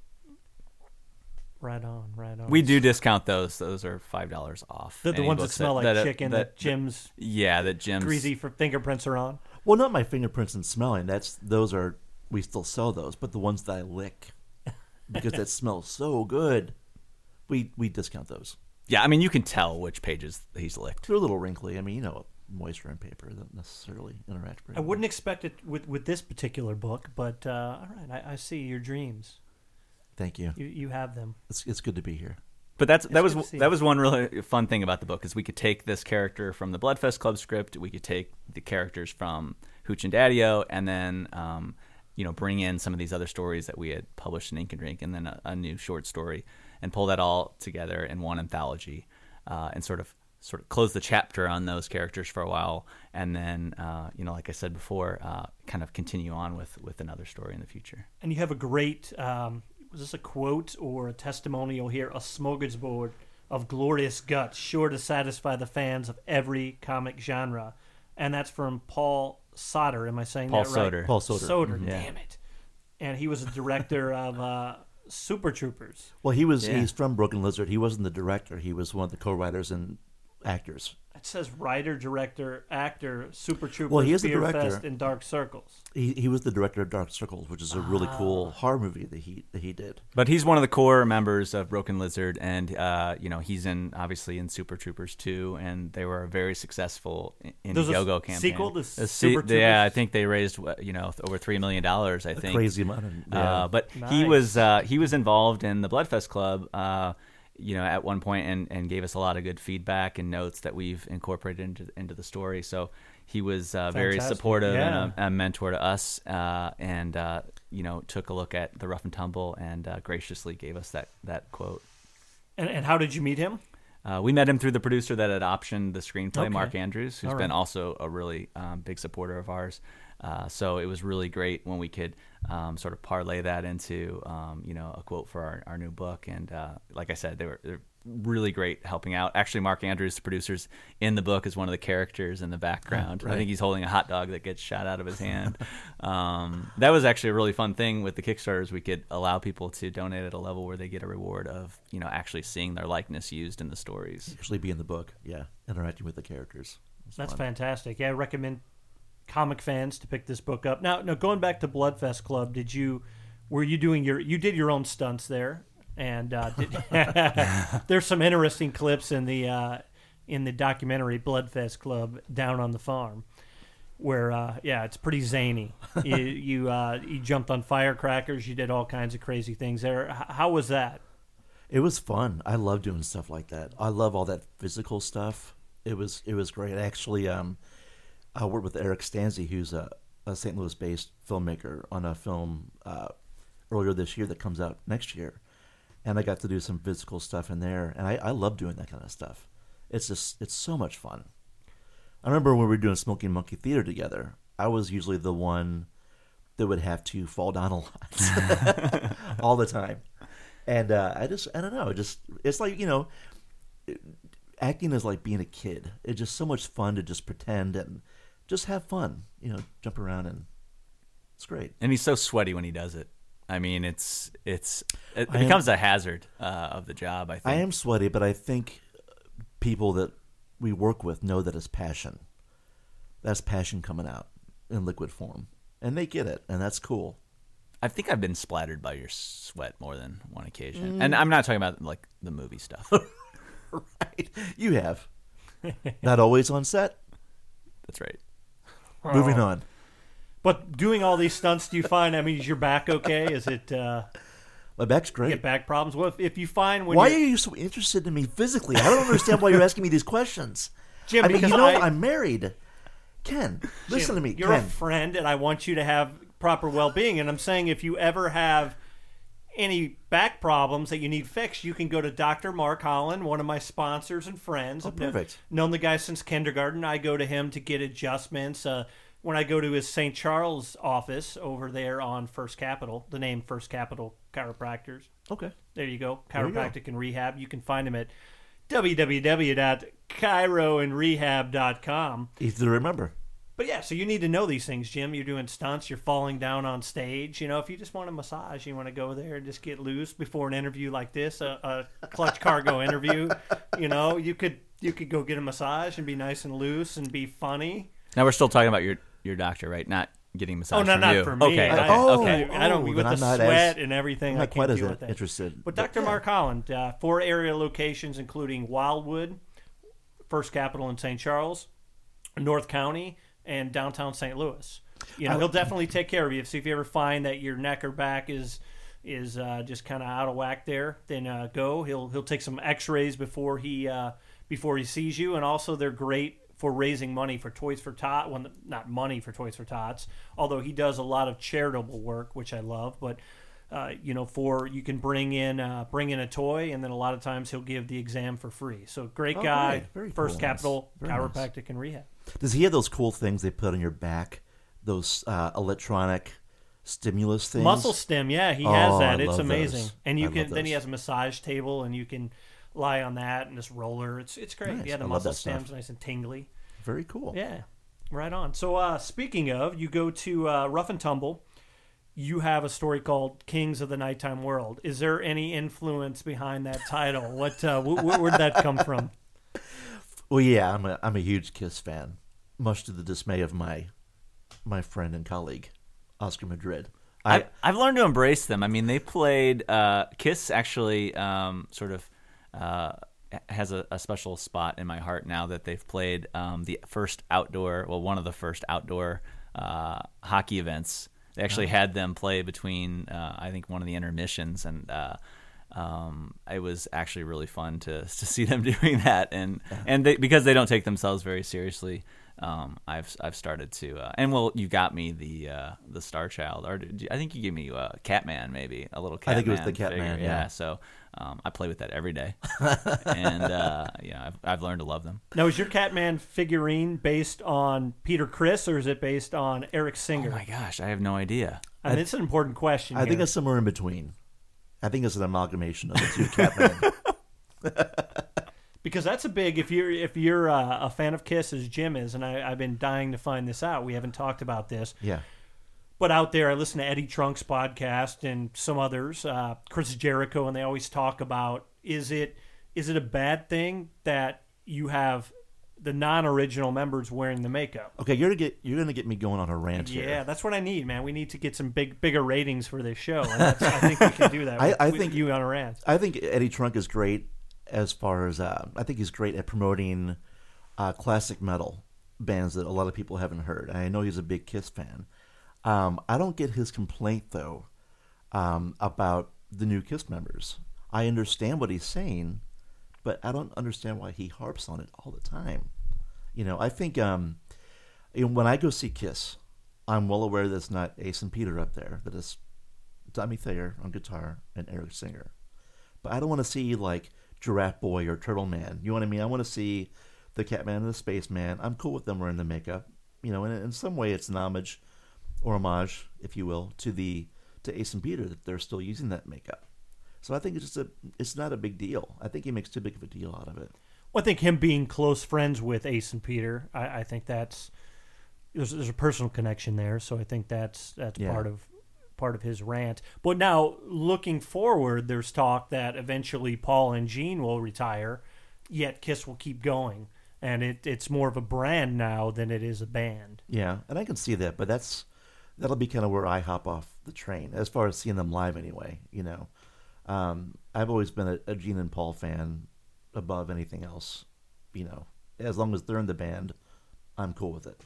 Right on, right on. We do discount those; those are five dollars off. the, the ones that books smell like that- chicken that, Jim's yeah, that Jim's greasy for fingerprints are on. Well, not my fingerprints and smelling. That's those are we still sell those, but the ones that I lick because that smells so good, we we discount those. Yeah, I mean, you can tell which pages he's licked. They're a little wrinkly. I mean, you know, moisture and paper don't necessarily interact. Very I wouldn't expect it with, with this particular book, but uh, all right, I, I see your dreams. Thank you. You you have them. It's it's good to be here. But that's that was good to that was one really fun thing about the book is we could take this character from the Bloodfest Club script, we could take the characters from Hooch and Daddy-O, and then um, you know bring in some of these other stories that we had published in Ink and Drink, and then a, a new short story, and pull that all together in one anthology, uh, and sort of sort of close the chapter on those characters for a while, and then uh, you know like I said before, uh, kind of continue on with with another story in the future. And you have a great um, was this a quote or a testimonial here? A smorgasbord of glorious guts, sure to satisfy the fans of every comic genre, and that's from Paul Soter. Am I saying Paul that right? Soter. Paul Soter. Soter, Yeah. damn it! And he was a director of uh, Super Troopers. Well, he was Yeah. he's from Broken Lizard. He wasn't the director. He was one of the co-writers and actors. It says writer, director, actor, Super Troopers, Well, he is the Fear director. Fest, and Dark Circles. He he was the director of Dark Circles, which is a really cool horror movie that he that he did. But he's one of the core members of Broken Lizard, and uh, you know he's in obviously in Super Troopers too, and they were very successful in the a Indiegogo campaign. sequel to A Super Yeah, I think they raised you know over three million dollars. I A think crazy amount of yeah. Uh, but he was uh, he was involved in the Bloodfest Club. You know, at one point, and, and gave us a lot of good feedback and notes that we've incorporated into into the story. So he was uh, very supportive Yeah. and a, a mentor to us, uh, and uh, you know, took a look at the rough and tumble and uh, graciously gave us that that quote. And, and how did you meet him? Uh, we met him through the producer that had optioned the screenplay, Okay. Mark Andrews, who's All been also a really um, big supporter of ours. Uh, so it was really great when we could um, sort of parlay that into, um, you know, a quote for our, our new book. And uh, like I said, they were they're really great helping out. Actually, Mark Andrews, the producers in the book, is one of the characters in the background. I think he's holding a hot dog that gets shot out of his hand. um, that was actually a really fun thing with the Kickstarters. We could allow people to donate at a level where they get a reward of, you know, actually seeing their likeness used in the stories. actually be in the book. Yeah, interacting with the characters. It's That's fun. fantastic. Yeah, I recommend comic fans to pick this book up. Now, now going back to Bloodfest Club, did you were you doing your you did your own stunts there? And uh, did, there's some interesting clips in the uh, in the documentary Bloodfest Club down on the farm, where uh, yeah, it's pretty zany. you you, uh, you jumped on firecrackers. You did all kinds of crazy things there. H- how was that? It was fun. I love doing stuff like that. I love all that physical stuff. It was it was great. Actually, um, I worked with Eric Stanze, who's a, a St. Louis-based filmmaker, on a film uh, earlier this year that comes out next year, and I got to do some physical stuff in there, and I, I love doing that kind of stuff. It's just it's so much fun. I remember when we were doing Smoking Monkey Theater together. I was usually the one that would have to fall down a lot all the time. And uh, I just, I don't know, just it's like you know, acting is like being a kid. It's just so much fun to just pretend and just have fun, you know, jump around and it's great. and he's so sweaty when he does it. I mean, it's it's it, I am- becomes a hazard uh, of the job. I think. I am sweaty, but I think people that we work with know that it's passion. That's passion coming out in liquid form, and they get it, and that's cool. I think I've been splattered by your sweat more than one occasion, Mm. and I'm not talking about like the movie stuff. right? You have. Not always on set. That's right. Moving on. But doing all these stunts, do you find? I mean, is your back okay? Is it uh, My back's great. get back problems? Well, if, if you find when Why you're, are you so interested in me physically? I don't understand why you're asking me these questions. Jim, I mean, because you know, I- I'm married. Ken, listen to me. You're a Ken. friend, and I want you to have proper well-being. And I'm saying, if you ever have any back problems that you need fixed, you can go to Dr. Mark Holland, one of my sponsors and friends. Oh, I've perfect. known the guy since kindergarten. I go to him to get adjustments. Uh, when I go to his St. Charles office over there on First Capital, the name First Capital Chiropractors. okay. There you go. There you go. Chiropractic and Rehab. You can find him at www.chiroandrehab.com. Easy to remember. But yeah, so you need to know these things, Jim. You're doing stunts, you're falling down on stage. You know, if you just want a massage, you want to go there and just get loose before an interview like this, a, a clutch cargo interview. You know, you could you could go get a massage and be nice and loose and be funny. Now we're still talking about your your doctor, right? Not getting massage Oh, no, from not you. for me. Okay. I, okay. Oh, okay. I don't oh, with the I'm not sweat as- and everything. I'm I not can't quite as deal with that. interested. But Dr. Mark Holland, uh, four area locations, including Wildwood, First Capital in St. Charles, North County, and downtown St. Louis. You know, he'll definitely take care of you. So if you ever find that your neck or back is is uh, just kind of out of whack there, then uh, go. He'll he'll take some X-rays before he uh, before he sees you, and also they're great for raising money for Toys for Tot. Well, not money for Toys for Tots, although he does a lot of charitable work, which I love. But uh, you know, for you can bring in uh, bring in a toy, and then a lot of times he'll give the exam for free. So great Oh, guy, great. Very First cool. Capital nice. Chiropractic and Rehab. Does he have those cool things they put on your back? Those uh, electronic stimulus things? Muscle stim, yeah, he has Oh, that. I it's amazing. those. And you I can then he has a massage table, and you can lie on that and this roller. It's it's great. Nice. Yeah, the I muscle stuff. stems nice and tingly. Very cool. Yeah, right on. So uh, speaking of, you go to uh, Rough and Tumble. You have a story called "Kings of the Nighttime World." Is there any influence behind that title? What uh, wh- where did that come from? Well, yeah, I'm a I'm a huge Kiss fan, much to the dismay of my my friend and colleague Oscar Madrid. I, I, I've learned to embrace them. I mean, they played uh, Kiss. Actually, um, sort of uh, has a, a special spot in my heart now that they've played um, the first outdoor, well, one of the first outdoor uh, hockey events. They actually had them play between, uh, I think, one of the intermissions, and uh, um, it was actually really fun to to see them doing that. And and they, because they don't take themselves very seriously, um, I've I've started to. Uh, and well, you got me the uh, the Star Child, or did you, I think you gave me uh, Catman, maybe a little. Catman I think it was the figure. Catman, Yeah. yeah. So um, I play with that every day, and uh, yeah, I've I've learned to love them. Now, is your Catman figurine based on Peter Criss, or is it based on Eric Singer? Oh my gosh, I have no idea. I mean, it's an important question. I think it's somewhere in between. I think it's an amalgamation of the two Catman. because that's a big. If you're if you're uh, a fan of Kiss as Jim is, and I, I've been dying to find this out. We haven't talked about this, yeah. but out there, I listen to Eddie Trunk's podcast and some others, uh, Chris Jericho, and they always talk about is it is it a bad thing that you have the non-original members wearing the makeup? Okay, you're gonna get you're gonna get me going on a rant Yeah, here. that's what I need, man. We need to get some big, bigger ratings for this show. And that's, I think we can do that. I- with, I think- you on a rant. I think Eddie Trunk is great as far as uh, I think he's great at promoting uh, classic metal bands that a lot of people haven't heard. I know he's a big Kiss fan. Um, I don't get his complaint though um, about the new Kiss members. I understand what he's saying, but I don't understand why he harps on it all the time. You know, I think um, you know, when I go see Kiss, I'm well aware that it's not Ace and Peter up there. That it's Tommy Thayer on guitar and Eric Singer. But I don't want to see like Giraffe Boy or Turtle Man. You know what I mean? I want to see the Catman and the Spaceman. I'm cool with them wearing the makeup. You know, and in some way it's an homage or homage, if you will, to the to Ace and Peter that they're still using that makeup. So I think it's just a it's not a big deal. I think he makes too big of a deal out of it. Well, I think him being close friends with Ace and Peter, I, I think that's there's, there's a personal connection there. So I think that's that's Yeah. part of part of his rant. But now looking forward, there's talk that eventually Paul and Gene will retire, yet Kiss will keep going, and it, it's more of a brand now than it is a band. Yeah, and I can see that, but that's that'll be kind of where I hop off the train as far as seeing them live anyway. You know, um, I've always been a, a Gene and Paul fan above anything else. You know, as long as they're in the band, I'm cool with it.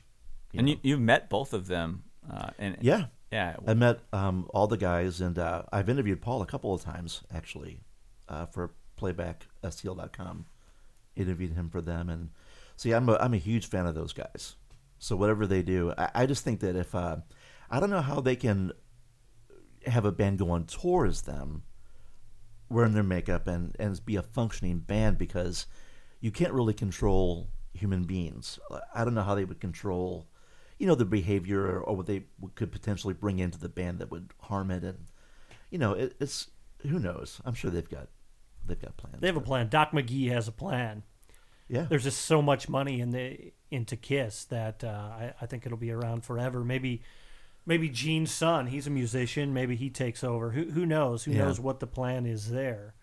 And know. you, you've met both of them Uh, and Yeah, yeah, I met um, all the guys, and uh, I've interviewed Paul a couple of times actually uh, for playbackstl.com. Interviewed him for them, and see, I'm a, I'm a huge fan of those guys. So whatever they do, I, I just think that if uh, I don't know how they can have a band go on tour as them, wearing their makeup and and be a functioning band because you can't really control human beings. I don't know how they would control, you know, their behavior or, or what they could potentially bring into the band that would harm it. And you know, it, it's who knows. I'm sure they've got they've got plans. They have a plan. Doc McGhee has a plan. yeah. There's just so much money in the into Kiss that uh, I, I think it'll be around forever. Maybe maybe Gene's son, he's a musician. Maybe he takes over. Who who knows? Who Yeah. knows what the plan is there?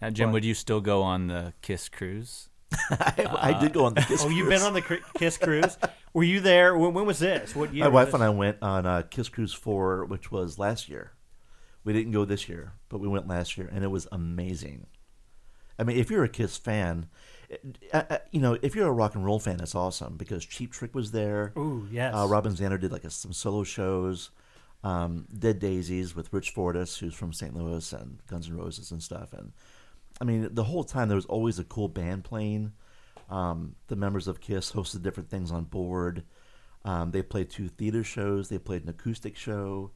now, Jim, but- would you still go on the Kiss cruise? I, I did go on the Kiss Cruise. Oh, you've been on the Cri- Kiss cruise. Were you there? When, when was this? What year? My wife and I went on uh, Kiss Cruise Four, which was last year. We didn't go this year, but we went last year, and it was amazing. I mean, if you're a Kiss fan, uh, uh, you know, if you're a rock and roll fan, it's awesome because Cheap Trick was there. Ooh, yes. Uh, Robin Zander did like a, some solo shows. Um, Dead Daisies with Rich Fortus, who's from St. Louis and Guns N' Roses and stuff. And I mean, the whole time there was always a cool band playing. Um, the members of Kiss hosted different things on board. Um, they played two theater shows. They played an acoustic show.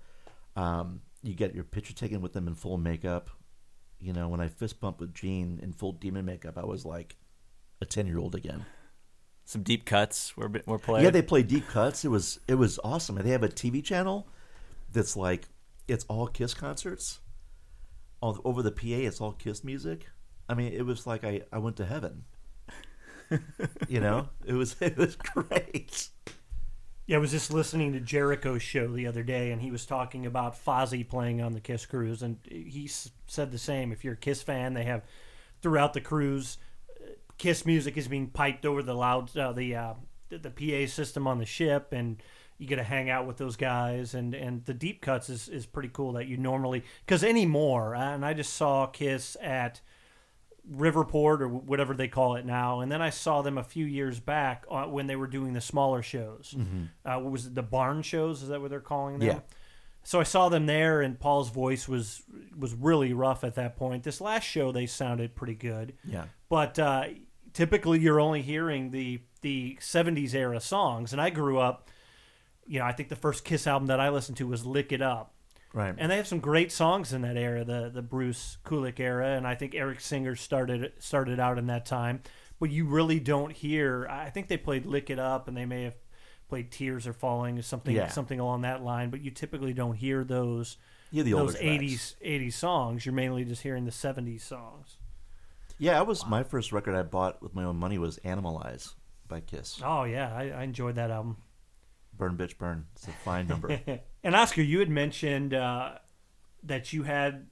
Um, you get your picture taken with them in full makeup. You know, when I fist bumped with Gene in full demon makeup, I was like a ten year old again. Some deep cuts were were played. Yeah, they play deep cuts. It was it was awesome. And they have a TV channel that's like it's all Kiss concerts. All over the PA, it's all Kiss music. I mean, it was like I, I went to heaven. you know, it was it was great. Yeah, I was just listening to Jericho's show the other day, and he was talking about Fozzy playing on the Kiss cruise, and he s- said the same. If you're a Kiss fan, they have throughout the cruise, Kiss music is being piped over the loud uh, the uh, the PA system on the ship, and you get to hang out with those guys, and and the deep cuts is is pretty cool that you normally because anymore, and I just saw Kiss at. Riverport or whatever they call it now, and then I saw them a few years back uh, when they were doing the smaller shows. Uh, what was it, the barn shows? Is that what they're calling them? Yeah. So I saw them there, and Paul's voice was was really rough at that point. This last show, they sounded pretty good, Yeah. but uh, typically you're only hearing the the '70s era songs. And I grew up, you know, I think the first Kiss album that I listened to was "Lick It Up." Right. And they have some great songs in that era, the the Bruce Kulick era, and I think Eric Singer started started out in that time. But you really don't hear. I think they played "Lick It Up" and they may have played "Tears Are Falling" or something Yeah. something along that line. But you typically don't hear those Yeah, the those tracks. '80s '80s songs. You're mainly just hearing the '70s songs. Yeah, I was my first record I bought with my own money was Animalize by Kiss. Oh yeah, I, I enjoyed that album. Burn bitch burn. It's a fine number. and Oscar, you had mentioned uh, that you had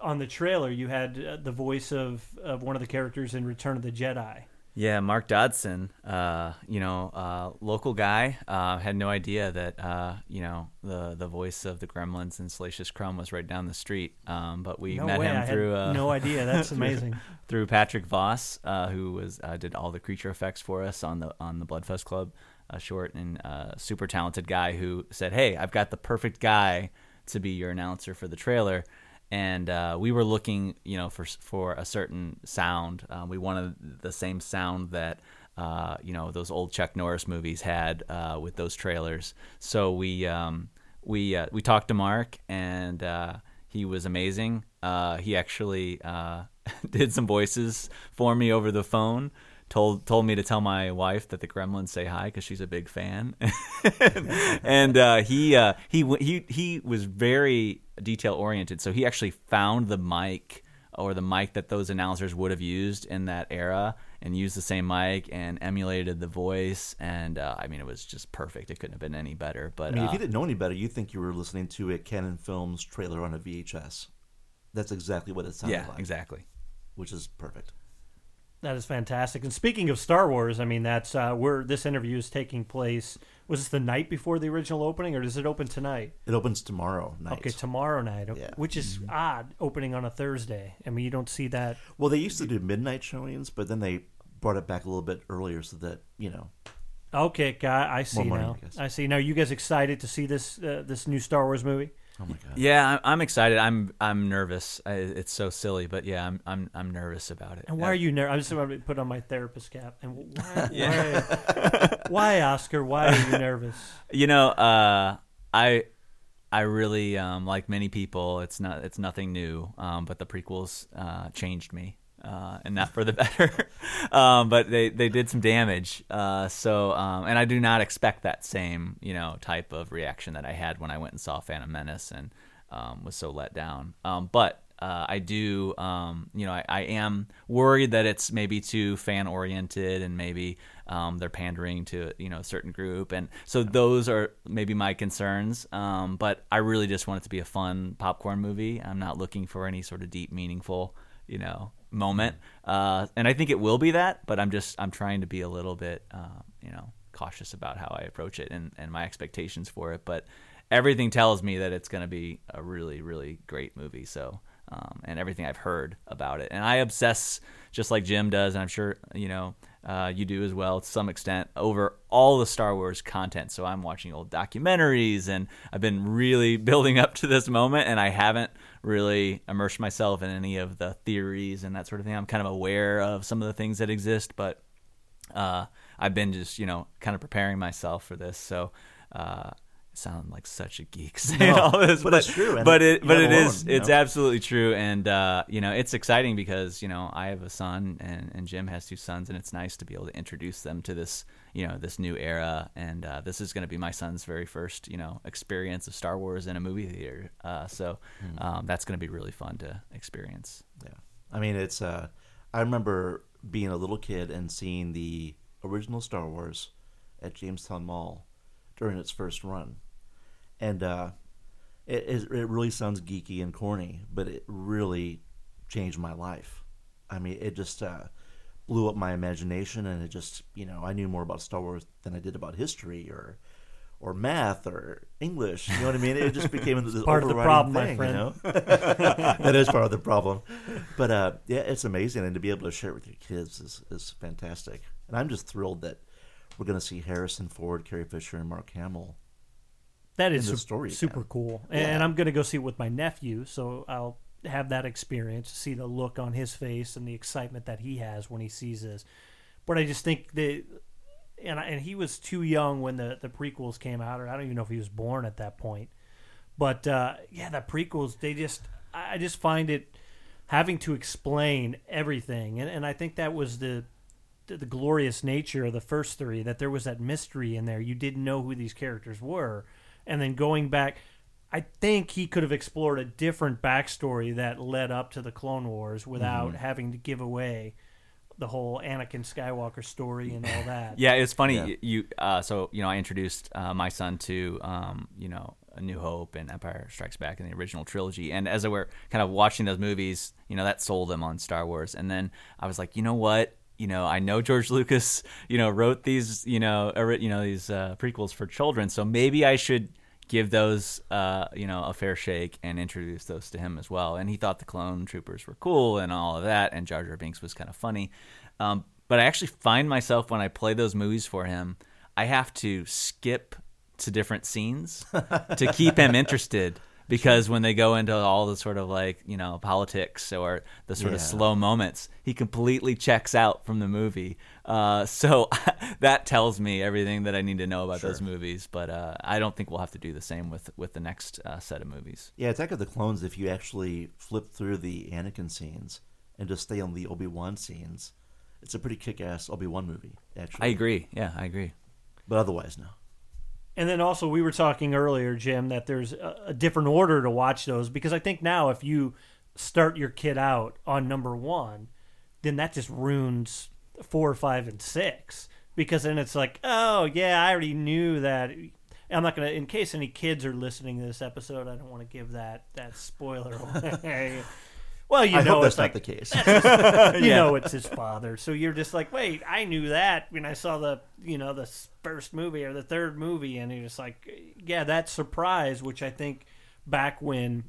on the trailer you had uh, the voice of, of one of the characters in Return of the Jedi. Yeah, Mark Dodson, uh, you know, uh, local guy, uh, had no idea that, uh, you know, the the voice of the Gremlins and Salacious Crumb was right down the street. Um, but we No met way, him I through uh, no idea. That's amazing. through Patrick Voss, uh, who was uh, did all the creature effects for us on the on the Bloodfest Club uh, short, and uh, super talented guy who said, "Hey, I've got the perfect guy to be your announcer for the trailer." And uh, we were looking, you know, for for a certain sound. Uh, we wanted the same sound that uh, you know those old Chuck Norris movies had uh, with those trailers. So we um, we uh, we talked to Mark, and uh, he was amazing. Uh, he actually did some voices for me over the phone. Told told me to tell my wife that the Gremlins say hi because she's a big fan, and uh, he uh, he he he was very detail oriented. So he actually found the mic or the mic that those announcers would have used in that era and used the same mic and emulated the voice. And uh, I mean, it was just perfect. It couldn't have been any better. But I mean, uh, if you didn't know any better, you'd think you were listening to a Cannon Films trailer on a VHS. That's exactly what it sounded yeah, like. exactly. Which is perfect. That is fantastic. And speaking of Star Wars, I mean that's uh, where this interview is taking place. Was this the night before the original opening, or does it open tonight? It opens tomorrow night. Okay, tomorrow night, Yeah. Mm-hmm. which is odd, opening on a Thursday. I mean, you don't see that. Well, they used to do midnight showings, but then they brought it back a little bit earlier so that you know Okay, guy, I see money, now. I. I see. Now, you guys excited to see this uh, this new Star Wars movie? Oh my god. Yeah, I'm, I'm excited. I'm I'm nervous. I, it's so silly, but yeah, I'm I'm I'm nervous about it. And why Uh, are you nervous? I'm just going to put on my therapist cap. And why, why, why, Oscar? Why are you nervous? You know, uh, I I really um, like many people. It's not it's nothing new, um, but the prequels uh, changed me, uh, and not for the better. um, but they they did some damage. Uh, so um, and I do not expect that same you know type of reaction that I had when I went and saw Phantom Menace and um, was so let down. Um, but uh, I do, um, you know, I, I am worried that it's maybe too fan oriented and maybe um, they're pandering to you know a certain group, and so those are maybe my concerns. But I really just want it to be a fun popcorn movie. I'm not looking for any sort of deep, meaningful, you know, moment. Uh, and I think it will be that, but I'm just I'm trying to be a little bit, uh, you know, cautious about how I approach it and, and my expectations for it. But everything tells me that it's going to be a really, really great movie. So, um, and everything I've heard about it, and I obsess just like Jim does, and I'm sure you know uh, you do as well to some extent over all the Star Wars content. So I'm watching old documentaries, and I've been really building up to this moment, and I haven't really immerse myself in any of the theories and that sort of thing. I'm kind of aware of some of the things that exist, but uh, I've been just you know kind of preparing myself for this. So uh, I sound like such a geek saying No, all this, but it's true, But it but it alone, is you it's know? absolutely true, and uh, you know it's exciting because you know I have a son and, and Jim has two sons, and it's nice to be able to introduce them to this you know this new era, and uh, this is going to be my son's very first you know experience of Star Wars in a movie theater. Uh, so Hmm. um, that's going to be really fun to experience. Yeah. I mean, it's. Uh, I remember being a little kid and seeing the original Star Wars at Jamestown Mall during its first run, and uh, it it it really sounds geeky and corny, but it really changed my life. I mean, it just uh, blew up my imagination, and it just you know I knew more about Star Wars than I did about history or. Or math or English, you know what I mean? It just became this Part of the problem, my thing, friend. You know? that is part of the problem. But uh, yeah, it's amazing, and to be able to share it with your kids is, is fantastic. And I'm just thrilled that we're going to see Harrison Ford, Carrie Fisher, and Mark Hamill. That is in the su- story super again. cool. And, Yeah. and I'm going to go see it with my nephew, so I'll have that experience, see the look on his face and the excitement that he has when he sees this. But I just think that, and, and he was too young when the, the prequels came out, or I don't even know if he was born at that point. But uh, yeah, the prequels, they just, I just find it having to explain everything. And, and I think that was the, the glorious nature of the first three that there was that mystery in there. You didn't know who these characters were, and then going back, I think he could have explored a different backstory that led up to the Clone Wars without Mm-hmm. having to give away the whole Anakin Skywalker story and all that. Yeah, it's funny. Yeah. You uh, so you know I introduced uh, my son to um, you know A New Hope and Empire Strikes Back in the original trilogy, and as I were kind of watching those movies, you know that sold them on Star Wars, and then I was like, you know what? You know, I know George Lucas, you know, wrote these, you know, ori- you know these uh, prequels for children, so maybe I should give those, uh, you know, a fair shake and introduce those to him as well. And he thought the clone troopers were cool and all of that, and Jar Jar Binks was kind of funny. Um, but I actually find myself when I play those movies for him, I have to skip to different scenes to keep him interested. Because when they go into all the sort of like you know politics or the sort of slow moments, he completely checks out from the movie. Uh, so that tells me everything that I need to know about those movies. But uh, I don't think we'll have to do the same with with the next uh, set of movies. Yeah, Attack of the Clones, if you actually flip through the Anakin scenes and just stay on the Obi Wan scenes, it's a pretty kick ass Obi Wan movie, actually. I agree. Yeah, I agree. But otherwise, no. And then also, we were talking earlier, Jim, that there's a, a different order to watch those because I think now if you start your kid out on number one, then that just ruins four, five, and six because then it's like, oh yeah, I already knew that. I'm not gonna, in case any kids are listening to this episode, I don't want to give that that spoiler away. well, you I know, that's like not the case. you know it's his father. So you're just like, wait, I knew that when I saw the you know the first movie or the third movie, and you're just like, yeah, that surprise, which I think back when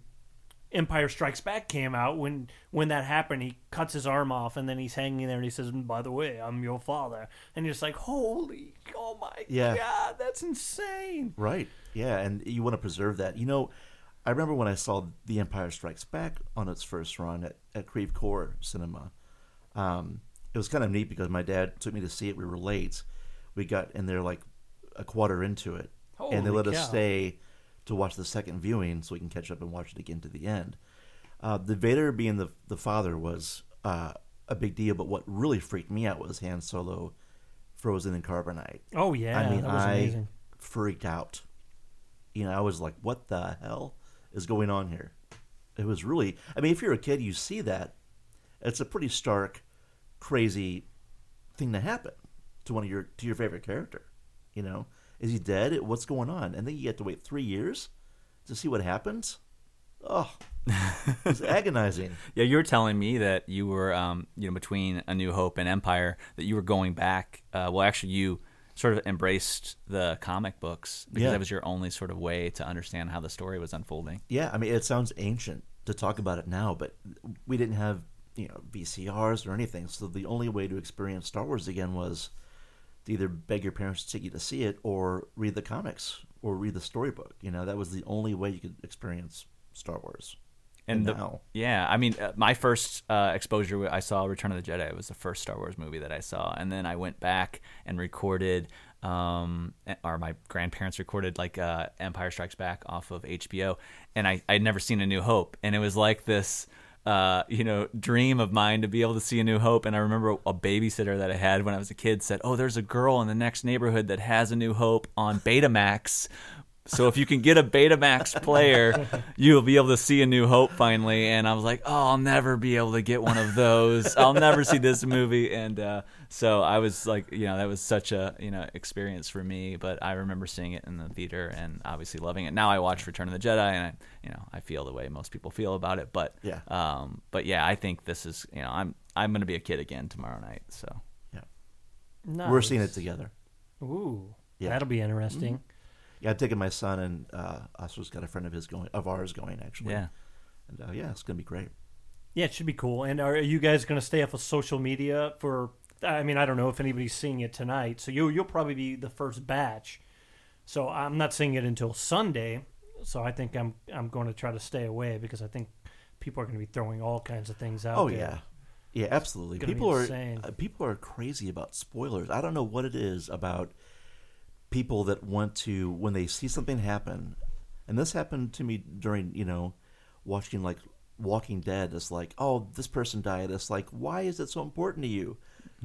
Empire Strikes Back came out, when when that happened, he cuts his arm off, and then he's hanging there, and he says, "By the way, I'm your father," and you're just like, "Holy, oh my Yeah. god, that's insane!" Right. Yeah, and you want to preserve that. You know, I remember when I saw The Empire Strikes Back on its first run at, at Creve Coeur Cinema. Um, it was kind of neat because my dad took me to see it. We were late. We got in there like a quarter into it, and they Holy let us stay to watch the second viewing so we can catch up and watch it again to the end. Uh, the Vader being the the father was uh, a big deal, but what really freaked me out was Han Solo frozen in carbonite. Oh yeah, I mean, I amazing. freaked out. You know, I was like, "What the hell is going on here?" It was really. I mean, if you're a kid, you see that. It's a pretty stark, crazy thing to happen to one of your to your favorite character. You know, is he dead? What's going on? And then you have to wait three years to see what happens. Oh, it's agonizing. Yeah, you were telling me that you were, um, you know, between A New Hope and Empire, that you were going back. Uh, well, actually, you sort of embraced the comic books because Yeah. that was your only sort of way to understand how the story was unfolding. Yeah, I mean, it sounds ancient to talk about it now, but we didn't have you know VCRs or anything, so the only way to experience Star Wars again was to either beg your parents to take you to see it or read the comics or read the storybook. You know, that was the only way you could experience Star Wars. And the, now. yeah, I mean, uh, my first uh, exposure, I saw Return of the Jedi. It was the first Star Wars movie that I saw, and then I went back and recorded, um, or my grandparents recorded like uh, Empire Strikes Back off of HBO, and I I'd never seen A New Hope, and it was like this. Uh, you know, dream of mine to be able to see A New Hope. And I remember a babysitter that I had when I was a kid said, "Oh, there's a girl in the next neighborhood that has A New Hope on Betamax." So if you can get a Betamax player, you'll be able to see A New Hope finally. And I was like, oh, I'll never be able to get one of those. I'll never see this movie. And uh, so I was like, you know, that was such a you know experience for me. But I remember seeing it in the theater and obviously loving it. Now I watch Return of the Jedi, and I, you know, I feel the way most people feel about it. But Yeah. um, but yeah, I think this is, you know, I'm I'm gonna be a kid again tomorrow night. So Yeah. We're seeing it together. Ooh, Yeah. that'll be interesting. Yeah, I'm taking my son and uh, Oscar's got a friend of his going, of ours going actually. yeah. and uh, yeah, it's gonna be great. Yeah, it should be cool. And are you guys going to stay off of social media for? I mean, I don't know if anybody's seeing it tonight, so you you'll probably be the first batch. So I'm not seeing it until Sunday. So I think I'm I'm going to try to stay away because I think people are going to be throwing all kinds of things out. Oh there. yeah, yeah, absolutely. People are insane. uh, people are crazy about spoilers. I don't know what it is about people that want to when they see something happen, and this happened to me during you know watching like Walking Dead. It's like, oh, this person died. It's like, why is it so important to you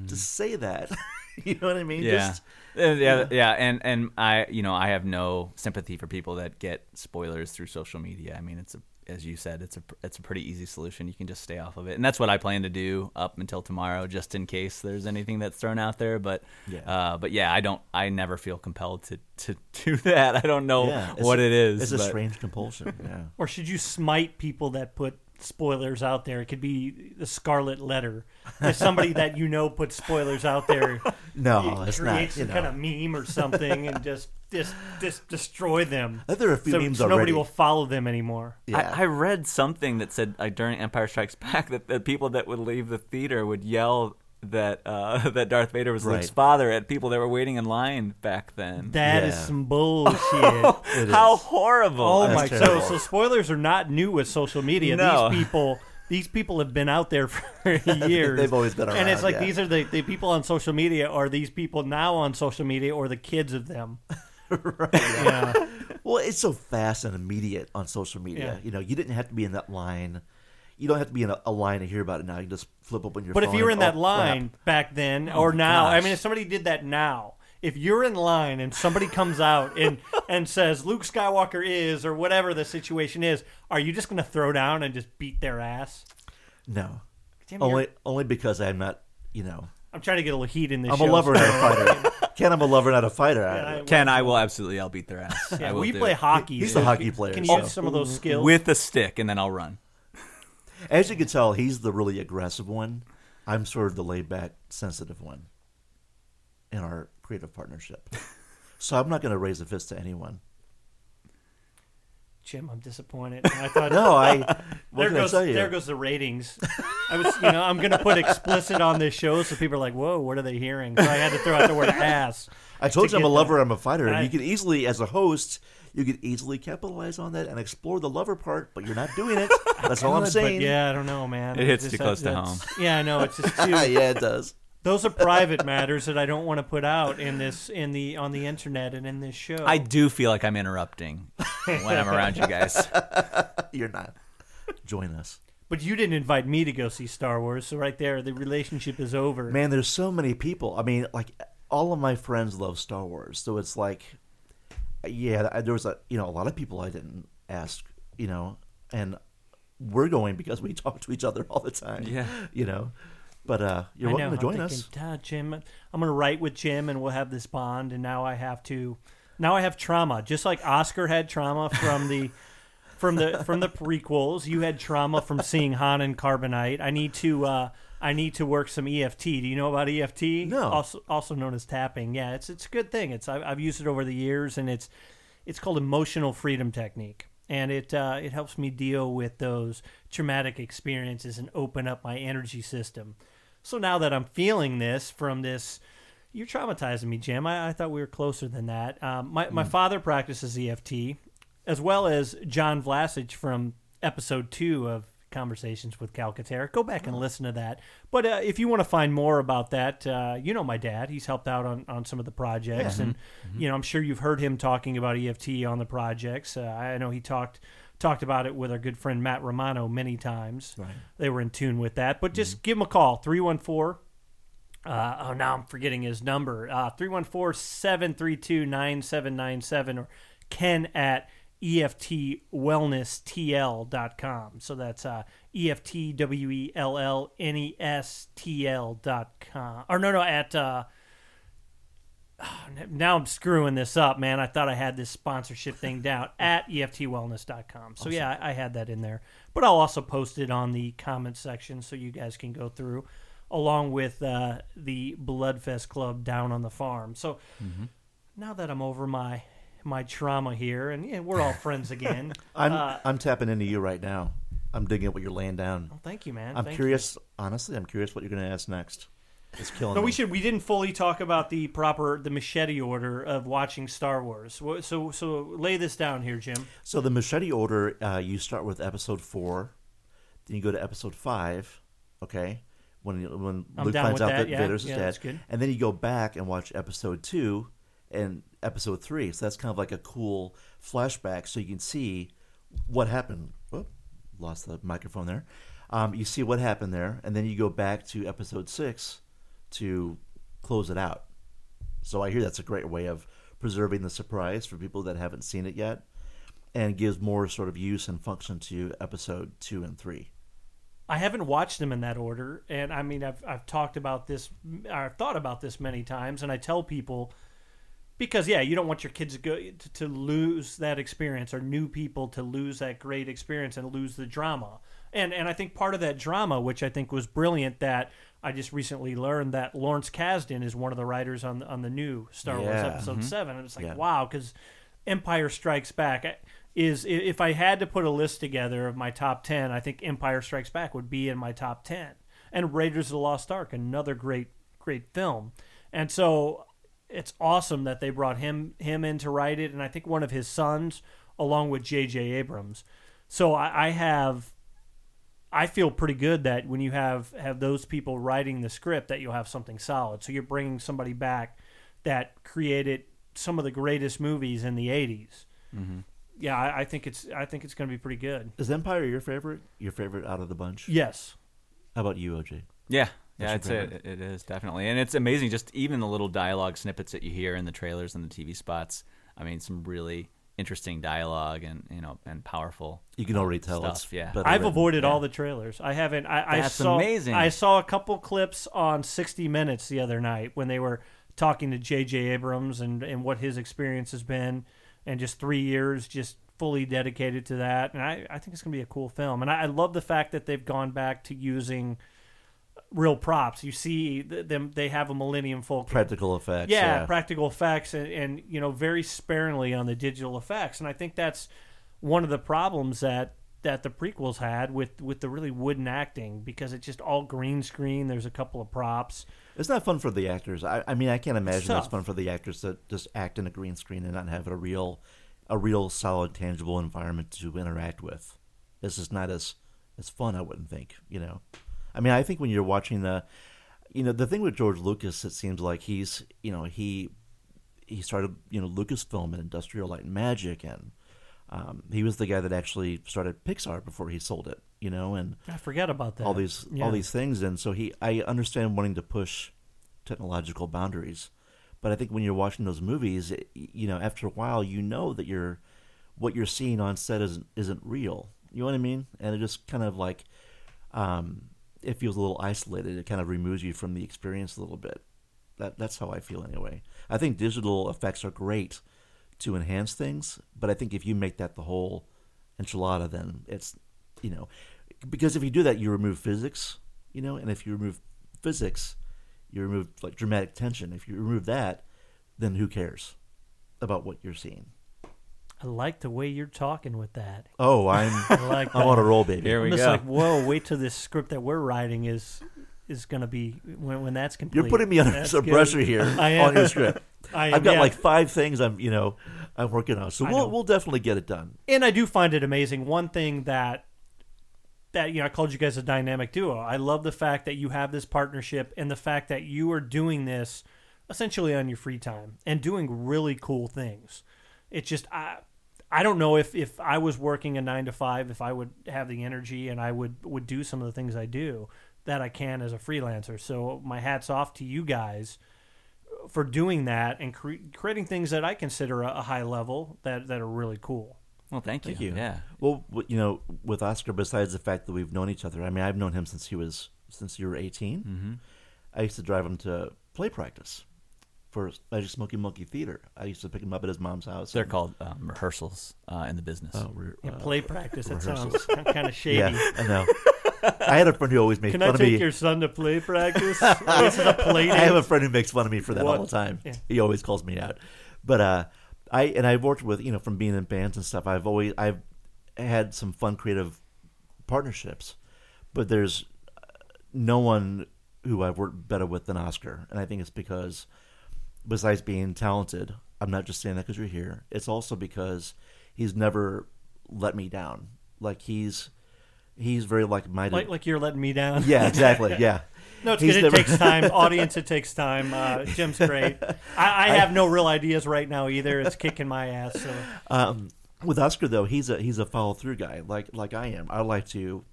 to say that? you know what I mean? Mm-hmm. Yeah. Just- Uh, yeah, yeah, and and I, you know, I have no sympathy for people that get spoilers through social media. I mean, it's a, as you said, it's a, it's a pretty easy solution. You can just stay off of it, and that's what I plan to do up until tomorrow, just in case there's anything that's thrown out there. But, Yeah. uh, but yeah, I don't, I never feel compelled to to do that. I don't know yeah, what a- it is. It's a strange compulsion. Yeah. Or should you smite people that put spoilers out there? It could be the Scarlet Letter. If somebody that you know puts spoilers out there, No, you it's create not. some know. kind of meme or something and just just just destroy them. There are a few so, memes so nobody already. will follow them anymore. yeah. I, I read something that said like, during Empire Strikes Back that the people that would leave the theater would yell that uh, that Darth Vader was Luke's father at people that were waiting in line back then. That is Yeah. some bullshit. It How is. horrible! oh That's my! So terrible. so spoilers are not new with social media. No. These people. These people have been out there for years. They've always been and it's like yeah. these are the, the people on social media, are these people now on social media, or the kids of them. right. Yeah, Well, it's so fast and immediate on social media. Yeah. You know, you didn't have to be in that line. You don't have to be in a, a line to hear about it now. You can just flip open your phone. But phone. if you were in and, that oh, line crap. back then Oh or my now, I mean, if somebody did that now, if you're in line and somebody comes out and and says Luke Skywalker is or whatever the situation is, are you just going to throw down and just beat their ass? No. Damn, Only you're- only because I'm not, you know, I'm trying to get a little heat in this. I'm show, a lover, so- not a fighter. Ken, I'm a lover, not a fighter. I- Yeah, I- Ken, I will absolutely. I'll beat their ass. Yeah, I will we play it. hockey. He's so the hockey player, Can you so- use some of those skills? with a stick, and then I'll run. As you can tell, he's the really aggressive one. I'm sort of the laid back, sensitive one in our creative partnership. so I'm not going to raise a fist to anyone. Jim, I'm disappointed. I thought, No, I. What there can I goes tell you? there goes the ratings. I was, you know, I'm going to put explicit on this show, so people are like, "Whoa, what are they hearing?" So I had to throw out the word "ass." I told to you I'm a lover. that. I'm a fighter, and I- you can easily, as a host, you could easily capitalize on that and explore the lover part, but you're not doing it. That's all I'm saying. But yeah, I don't know, man. It hits Just- too close to home. Yeah, I know. It's just too. yeah, it does. Those are private matters that I don't want to put out in this in the on the internet and in this show. I do feel like I'm interrupting when I'm around you guys. You're not. Join us. but you didn't invite me to go see Star Wars, so right there, the relationship is over. Man, there's so many people. I mean, like all of my friends love Star Wars, so it's like, yeah, there was a you know a lot of people I didn't ask, you know, and we're going because we talk to each other all the time. Yeah. you know, but uh, you're I welcome know, to join I'm us. thinking, "Ah, Jim, I'm going to write with Jim, and we'll have this bond. And now I have to, now I have trauma, just like Oscar had trauma from the, from the from the prequels. You had trauma from seeing Han and Carbonite. I need to, uh, I need to work some EFT. Do you know about EFT? No. Also, also known as tapping. Yeah, it's it's a good thing. It's I've, I've used it over the years, and it's it's called emotional freedom technique and it uh, it helps me deal with those traumatic experiences and open up my energy system so now that i'm feeling this from this you're traumatizing me jim i, I thought we were closer than that um, my, my father practices eft as well as john vlasich from episode two of conversations with calcaterra. Go back and listen to that. But uh, if you want to find more about that uh, you know my dad. He's helped out on, on some of the projects. And you know i'm sure you've heard him talking about eft on the projects. Uh, i know he talked talked about it with our good friend matt romano many times. Right. they were in tune with that. But just give him a call 314 uh, oh, now I'm forgetting his number. Uh, 314 732 9797 or ken at EFTWellnessTL.com. So that's uh, E EFTWELLNESTL.com. Or no, no, at. Uh, now I'm screwing this up, man. I thought I had this sponsorship thing down at EFTWellness.com. So, yeah, I, I had that in there. But I'll also post it on the comment section so you guys can go through, along with uh, the Bloodfest Club down on the farm. So, now that I'm over my my trauma here, and yeah, we're all friends again. I'm uh, I'm tapping into you right now. I'm digging what you're laying down. well, thank you, man. I'm Thank curious. Honestly, I'm curious what you're going to ask next. It's killing No, me. we should. We didn't fully talk about the proper the machete order of watching Star Wars. So so lay this down here, Jim. So the machete order, uh, you start with episode four, then you go to episode five. Okay, when when I'm Luke finds out that, that yeah. Vader's Yeah, dead, and then you go back and watch episode two and episode three. So that's kind of like a cool flashback, so you can see what happened. Whoop, lost the microphone there. Um, you see what happened there, and then you go back to episode six to close it out. So I hear that's a great way of preserving the surprise for people that haven't seen it yet, and gives more sort of use and function to episode two and three. I haven't watched them in that order, and I mean, I've I've talked about this, I've thought about this many times, and I tell people because yeah, you don't want your kids to go to, to lose that experience, or new people to lose that great experience and lose the drama. And and I think part of that drama, which I think was brilliant, that I just recently learned that Lawrence Kasdan is one of the writers on on the new Star Wars Yeah. Episode mm-hmm. Seven, and it's like Yeah. wow, because Empire Strikes Back is if I had to put a list together of my top 10, I think Empire Strikes Back would be in my top 10. And Raiders of the Lost Ark, another great great film. And so it's awesome that they brought him him in to write it and I think one of his sons along with JJ Abrams. So I, I have I feel pretty good that when you have have those people writing the script that you'll have something solid. So you're bringing somebody back that created some of the greatest movies in the 80s. Mm-hmm. Yeah, I, I think it's I think it's going to be pretty good. Is Empire your favorite? Your favorite out of the bunch? Yes. How about you, OJ? Yeah, That's yeah, I'd say your it, it is definitely, and it's amazing. Just even the little dialogue snippets that you hear in the trailers and the TV spots. I mean, some really interesting dialogue and you know and powerful. You can already tell Stuff, it's yeah. better I've written. avoided yeah. all the trailers. I haven't. I, I That's saw, amazing. I saw a couple clips on 60 Minutes the other night when they were talking to J.J. Abrams and and what his experience has been, and just three years just fully dedicated to that. And I, I think it's going to be a cool film. And I, I love the fact that they've gone back to using real props. You see them; they have a Millennium Falcon practical effects. yeah, Yeah, practical effects and, and you know very sparingly on the digital effects and i think that's one of the problems that that the prequels had with with the really wooden acting because it's just all green screen. There's a couple of props. It's not fun for the actors. I, I mean, I can't imagine it's tough. fun for the actors to just act in a green screen and not have a real, a real solid, tangible environment to interact with. This is not as as fun. I wouldn't think. You know, I mean, I think when you're watching the, you know, the thing with George Lucas, it seems like he's, you know, he he started, you know, Lucasfilm and Industrial Light and Magic, and um, he was the guy that actually started Pixar before he sold it. You know, and I forget about that. all these Yeah. all these things and so he I understand wanting to push technological boundaries but I think when you're watching those movies it, you know after a while you know that you're what you're seeing on set isn't isn't real you know what I mean and it just kind of like um it feels a little isolated. It kind of removes you from the experience a little bit. That that's how I feel anyway. I think digital effects are great to enhance things but I think if you make that the whole enchilada then it's you know because if you do that you remove physics you know and if you remove physics you remove like dramatic tension. If you remove that then who cares about what you're seeing I like the way you're talking with that. oh i'm I like i'm on a roll baby Here I'm we just go. like, whoa! Wait till this script that we're writing is is going to be when when that's complete. you're putting me under That's some good. pressure here I am. on your script I am, i've got yeah. like five things i'm you know i'm working on so I we'll know. we'll definitely get it done and I do find it amazing. One thing that that you know, I called you guys a dynamic duo. I love the fact that you have this partnership and the fact that you are doing this essentially on your free time and doing really cool things. It's just I I don't know if if I was working a 9 to 5 if I would have the energy and I would would do some of the things I do that I can as a freelancer. So my hats off to you guys for doing that and cre- creating things that I consider a, a high level that that are really cool. Well, thank you. Thank you. Yeah. well you know with oscar besides the fact that we've known each other i mean i've known him since he was since you were 18 Mm-hmm. I used to drive him to play practice for Magic Smoky Monkey Theater. I used to pick him up at his mom's house. They're and- called um, rehearsals uh, in the business. Oh, re- Yeah, uh, play practice. That rehearsals. sounds kind of shady. Yeah, I know. I had a friend who always made Can fun I of me. Can I take your son to play practice? this is a play I have a friend who makes fun of me for that all the time. Yeah. He always calls me out. But uh, I and I've worked with you know from being in bands and stuff. I've always I've had some fun creative partnerships, but there's uh, no one who I've worked better with than Oscar, and I think it's because besides being talented, I'm not just saying that because you're here. It's also because he's never let me down. Like he's he's very like minded. Like, like you're letting me down. yeah, exactly. Yeah. No, it's He's good. It never- takes time. Audience, it takes time. Uh, Jim's great. I, I have no real ideas right now either. It's kicking my ass. So Um, with Oscar though, he's a he's a follow through guy, like like I am. I like to,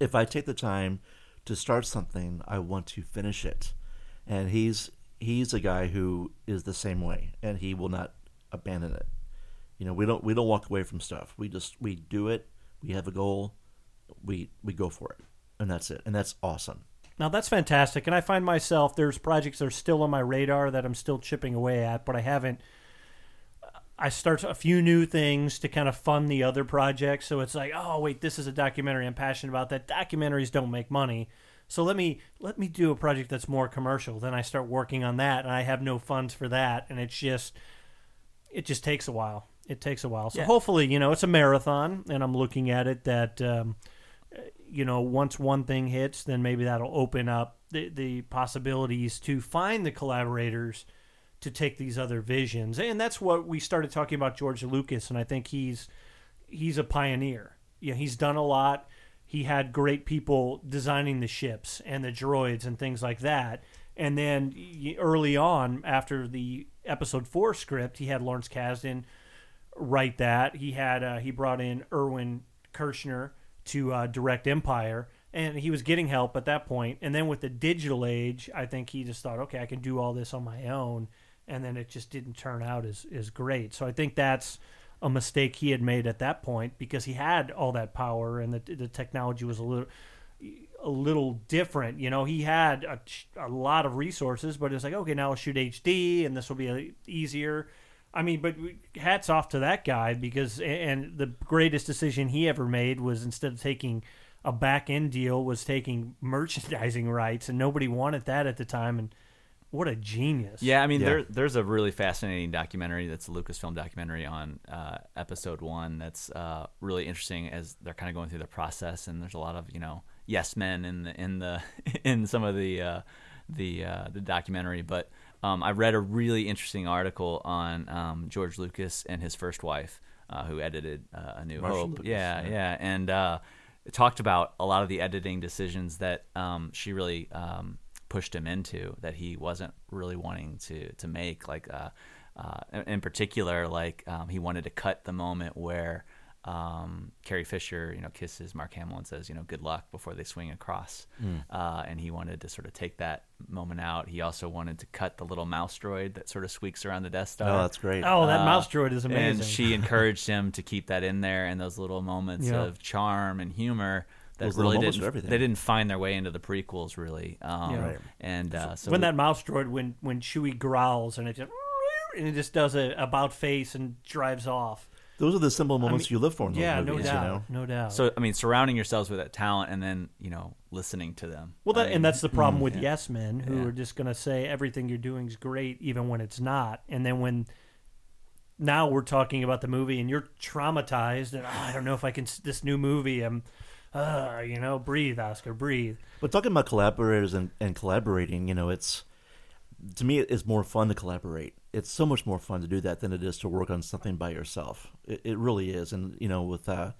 if I take the time to start something, I want to finish it, and he's he's a guy who is the same way, and he will not abandon it. You know, we don't we don't walk away from stuff. We just we do it. We have a goal. We we go for it, and that's it, and that's awesome. now that's fantastic. And I find myself there's projects that are still on my radar that I'm still chipping away at, but I haven't. Uh, I start a few new things to kind of fund the other projects. So it's like, oh wait, this is a documentary I'm passionate about. That documentaries don't make money. So let me let me do a project that's more commercial. Then I start working on that, and I have no funds for that, and it's just it just takes a while. It takes a while. So Yeah. hopefully, you know, it's a marathon, and I'm looking at it that um, you know once one thing hits, then maybe that'll open up the the possibilities to find the collaborators to take these other visions, and that's what we started talking about George Lucas, and I think he's he's a pioneer. Yeah, he's done a lot. He had great people designing the ships and the droids and things like that. And then early on, after the episode four script, he had Lawrence Kasdan write that. He had uh, he brought in Irvin Kershner to uh, direct Empire, and he was getting help at that point. And then with the digital age, I think he just thought, okay, I can do all this on my own. And then it just didn't turn out as as great. So I think that's a mistake he had made at that point because he had all that power and the the technology was a little a little different. You know, he had a, a lot of resources, but it's like, okay, now I'll shoot HD and this will be uh easier. I mean, but hats off to that guy because, and the greatest decision he ever made was instead of taking a back end deal, was taking merchandising rights, and nobody wanted that at the time. And what a genius. Yeah, I mean, Yeah. there there's a really fascinating documentary that's a Lucasfilm documentary on uh, episode one that's uh, really interesting as they're kind of going through the process, and there's a lot of you know yes men in the in the in some of the uh, the uh, the documentary, but um, I read a really interesting article on um, George Lucas and his first wife, uh, who edited uh, A New Marcia Hope. Lucas, yeah, yeah. yeah, and uh, it talked about a lot of the editing decisions that um, she really um, pushed him into that he wasn't really wanting to to make. Like uh, uh, in- in particular, like um, he wanted to cut the moment where um, Carrie Fisher, you know, kisses Mark Hamill and says, you know, good luck before they swing across. Hmm. Uh, and he wanted to sort of take that moment out. He also wanted to cut the little mouse droid that sort of squeaks around the Death Star. Oh, that's great. Oh, that Uh, mouse droid is amazing. And she encouraged him to keep that in there and those little moments Yeah. of charm and humor that Those really didn't are everything. they didn't find their way into the prequels really. Um, Yeah. Right. And uh, so when that mouse droid, when when Chewie growls and it just and it just does a about face and drives off. Those are the simple moments you live for in those Yeah, movies. no doubt, You know? no doubt. so I mean, surrounding yourselves with that talent and then you know listening to them. well, that, I mean, and that's the problem with yes men who Yeah. are just going to say everything you're doing is great even when it's not, and then when now we're talking about the movie and you're traumatized and "Ah, I don't know if I can this new movie. I'm, uh, you know, breathe, Oscar, breathe. But talking about collaborators and, and collaborating, you know, it's to me it's more fun to collaborate. It's so much more fun to do that than it is to work on something by yourself. It, it really is, and you know, with uh,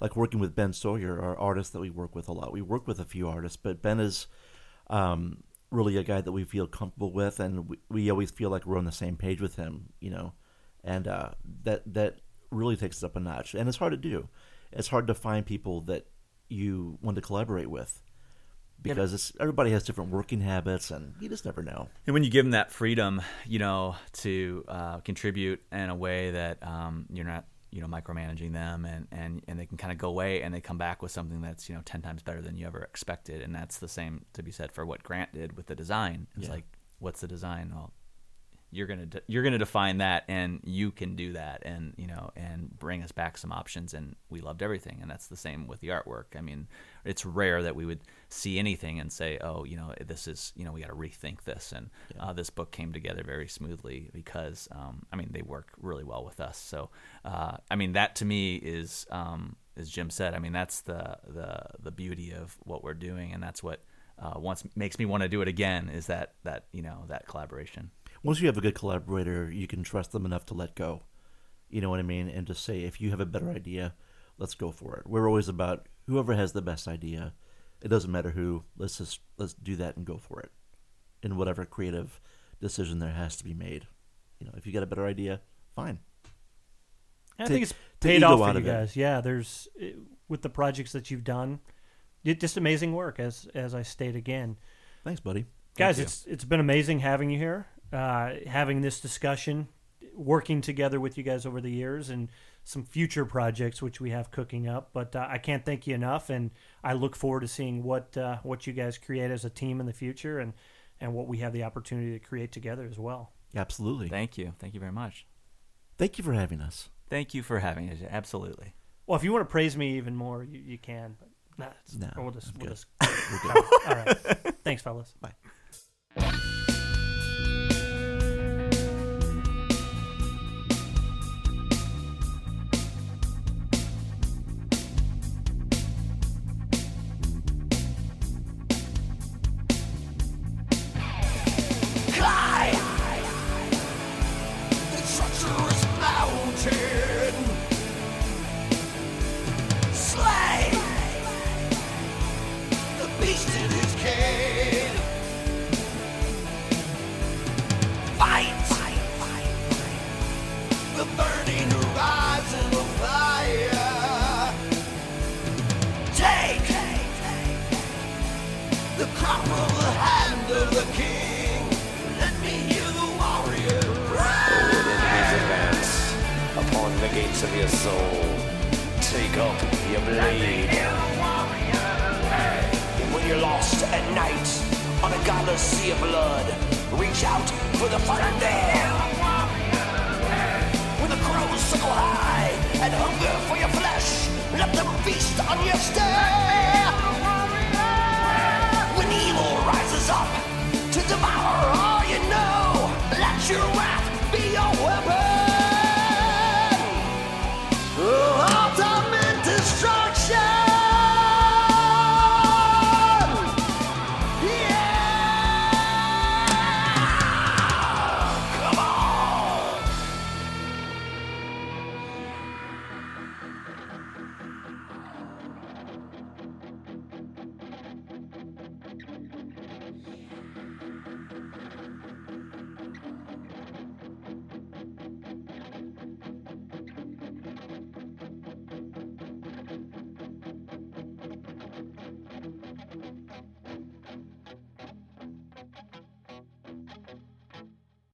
like working with Ben Sawyer, our artist that we work with a lot. We work with a few artists, but Ben is um, really a guy that we feel comfortable with, and we, we always feel like we're on the same page with him. You know, and uh, that that really takes it up a notch, and it's hard to do. It's hard to find people that you want to collaborate with because it's everybody has different working habits, and you just never know. And when you give them that freedom, you know, to uh, contribute in a way that um, you're not, you know, micromanaging them, and, and, and they can kind of go away and they come back with something that's you know ten times better than you ever expected, and that's the same to be said for what Grant did with the design. It's Yeah. like, what's the design? Well, you're gonna de- you're gonna define that, and you can do that, and you know, and bring us back some options. And we loved everything, and that's the same with the artwork. I mean, it's rare that we would see anything and say, oh, you know, this is you know, we got to rethink this. And uh, this book came together very smoothly because, um, I mean, they work really well with us. So, uh, I mean, that to me is, um, as Jim said, I mean, that's the the the beauty of what we're doing, and that's what. Uh, once makes me want to do it again is that that you know that collaboration. Once you have a good collaborator, you can trust them enough to let go. You know what I mean? And just say, if you have a better idea, let's go for it. We're always about whoever has the best idea. It doesn't matter who. Let's just let's do that and go for it. In whatever creative decision there has to be made. You know, if you get a better idea, fine. I think it's paid off for you of it. guys. Yeah, there's with the projects that you've done, it, just amazing work. As as I state again, Thanks, buddy. guys, Thank you. it's it's been amazing having you here, uh, having this discussion, working together with you guys over the years, and some future projects which we have cooking up. But uh, I can't thank you enough, and I look forward to seeing what uh, what you guys create as a team in the future, and and what we have the opportunity to create together as well. absolutely. Thank you, thank you very much. Thank you for having us. Thank you for having us. Absolutely. Well, if you want to praise me even more, you, you can. But nah, it's, No, we'll just I'm we'll just. All right. All right. Thanks, fellas. Bye.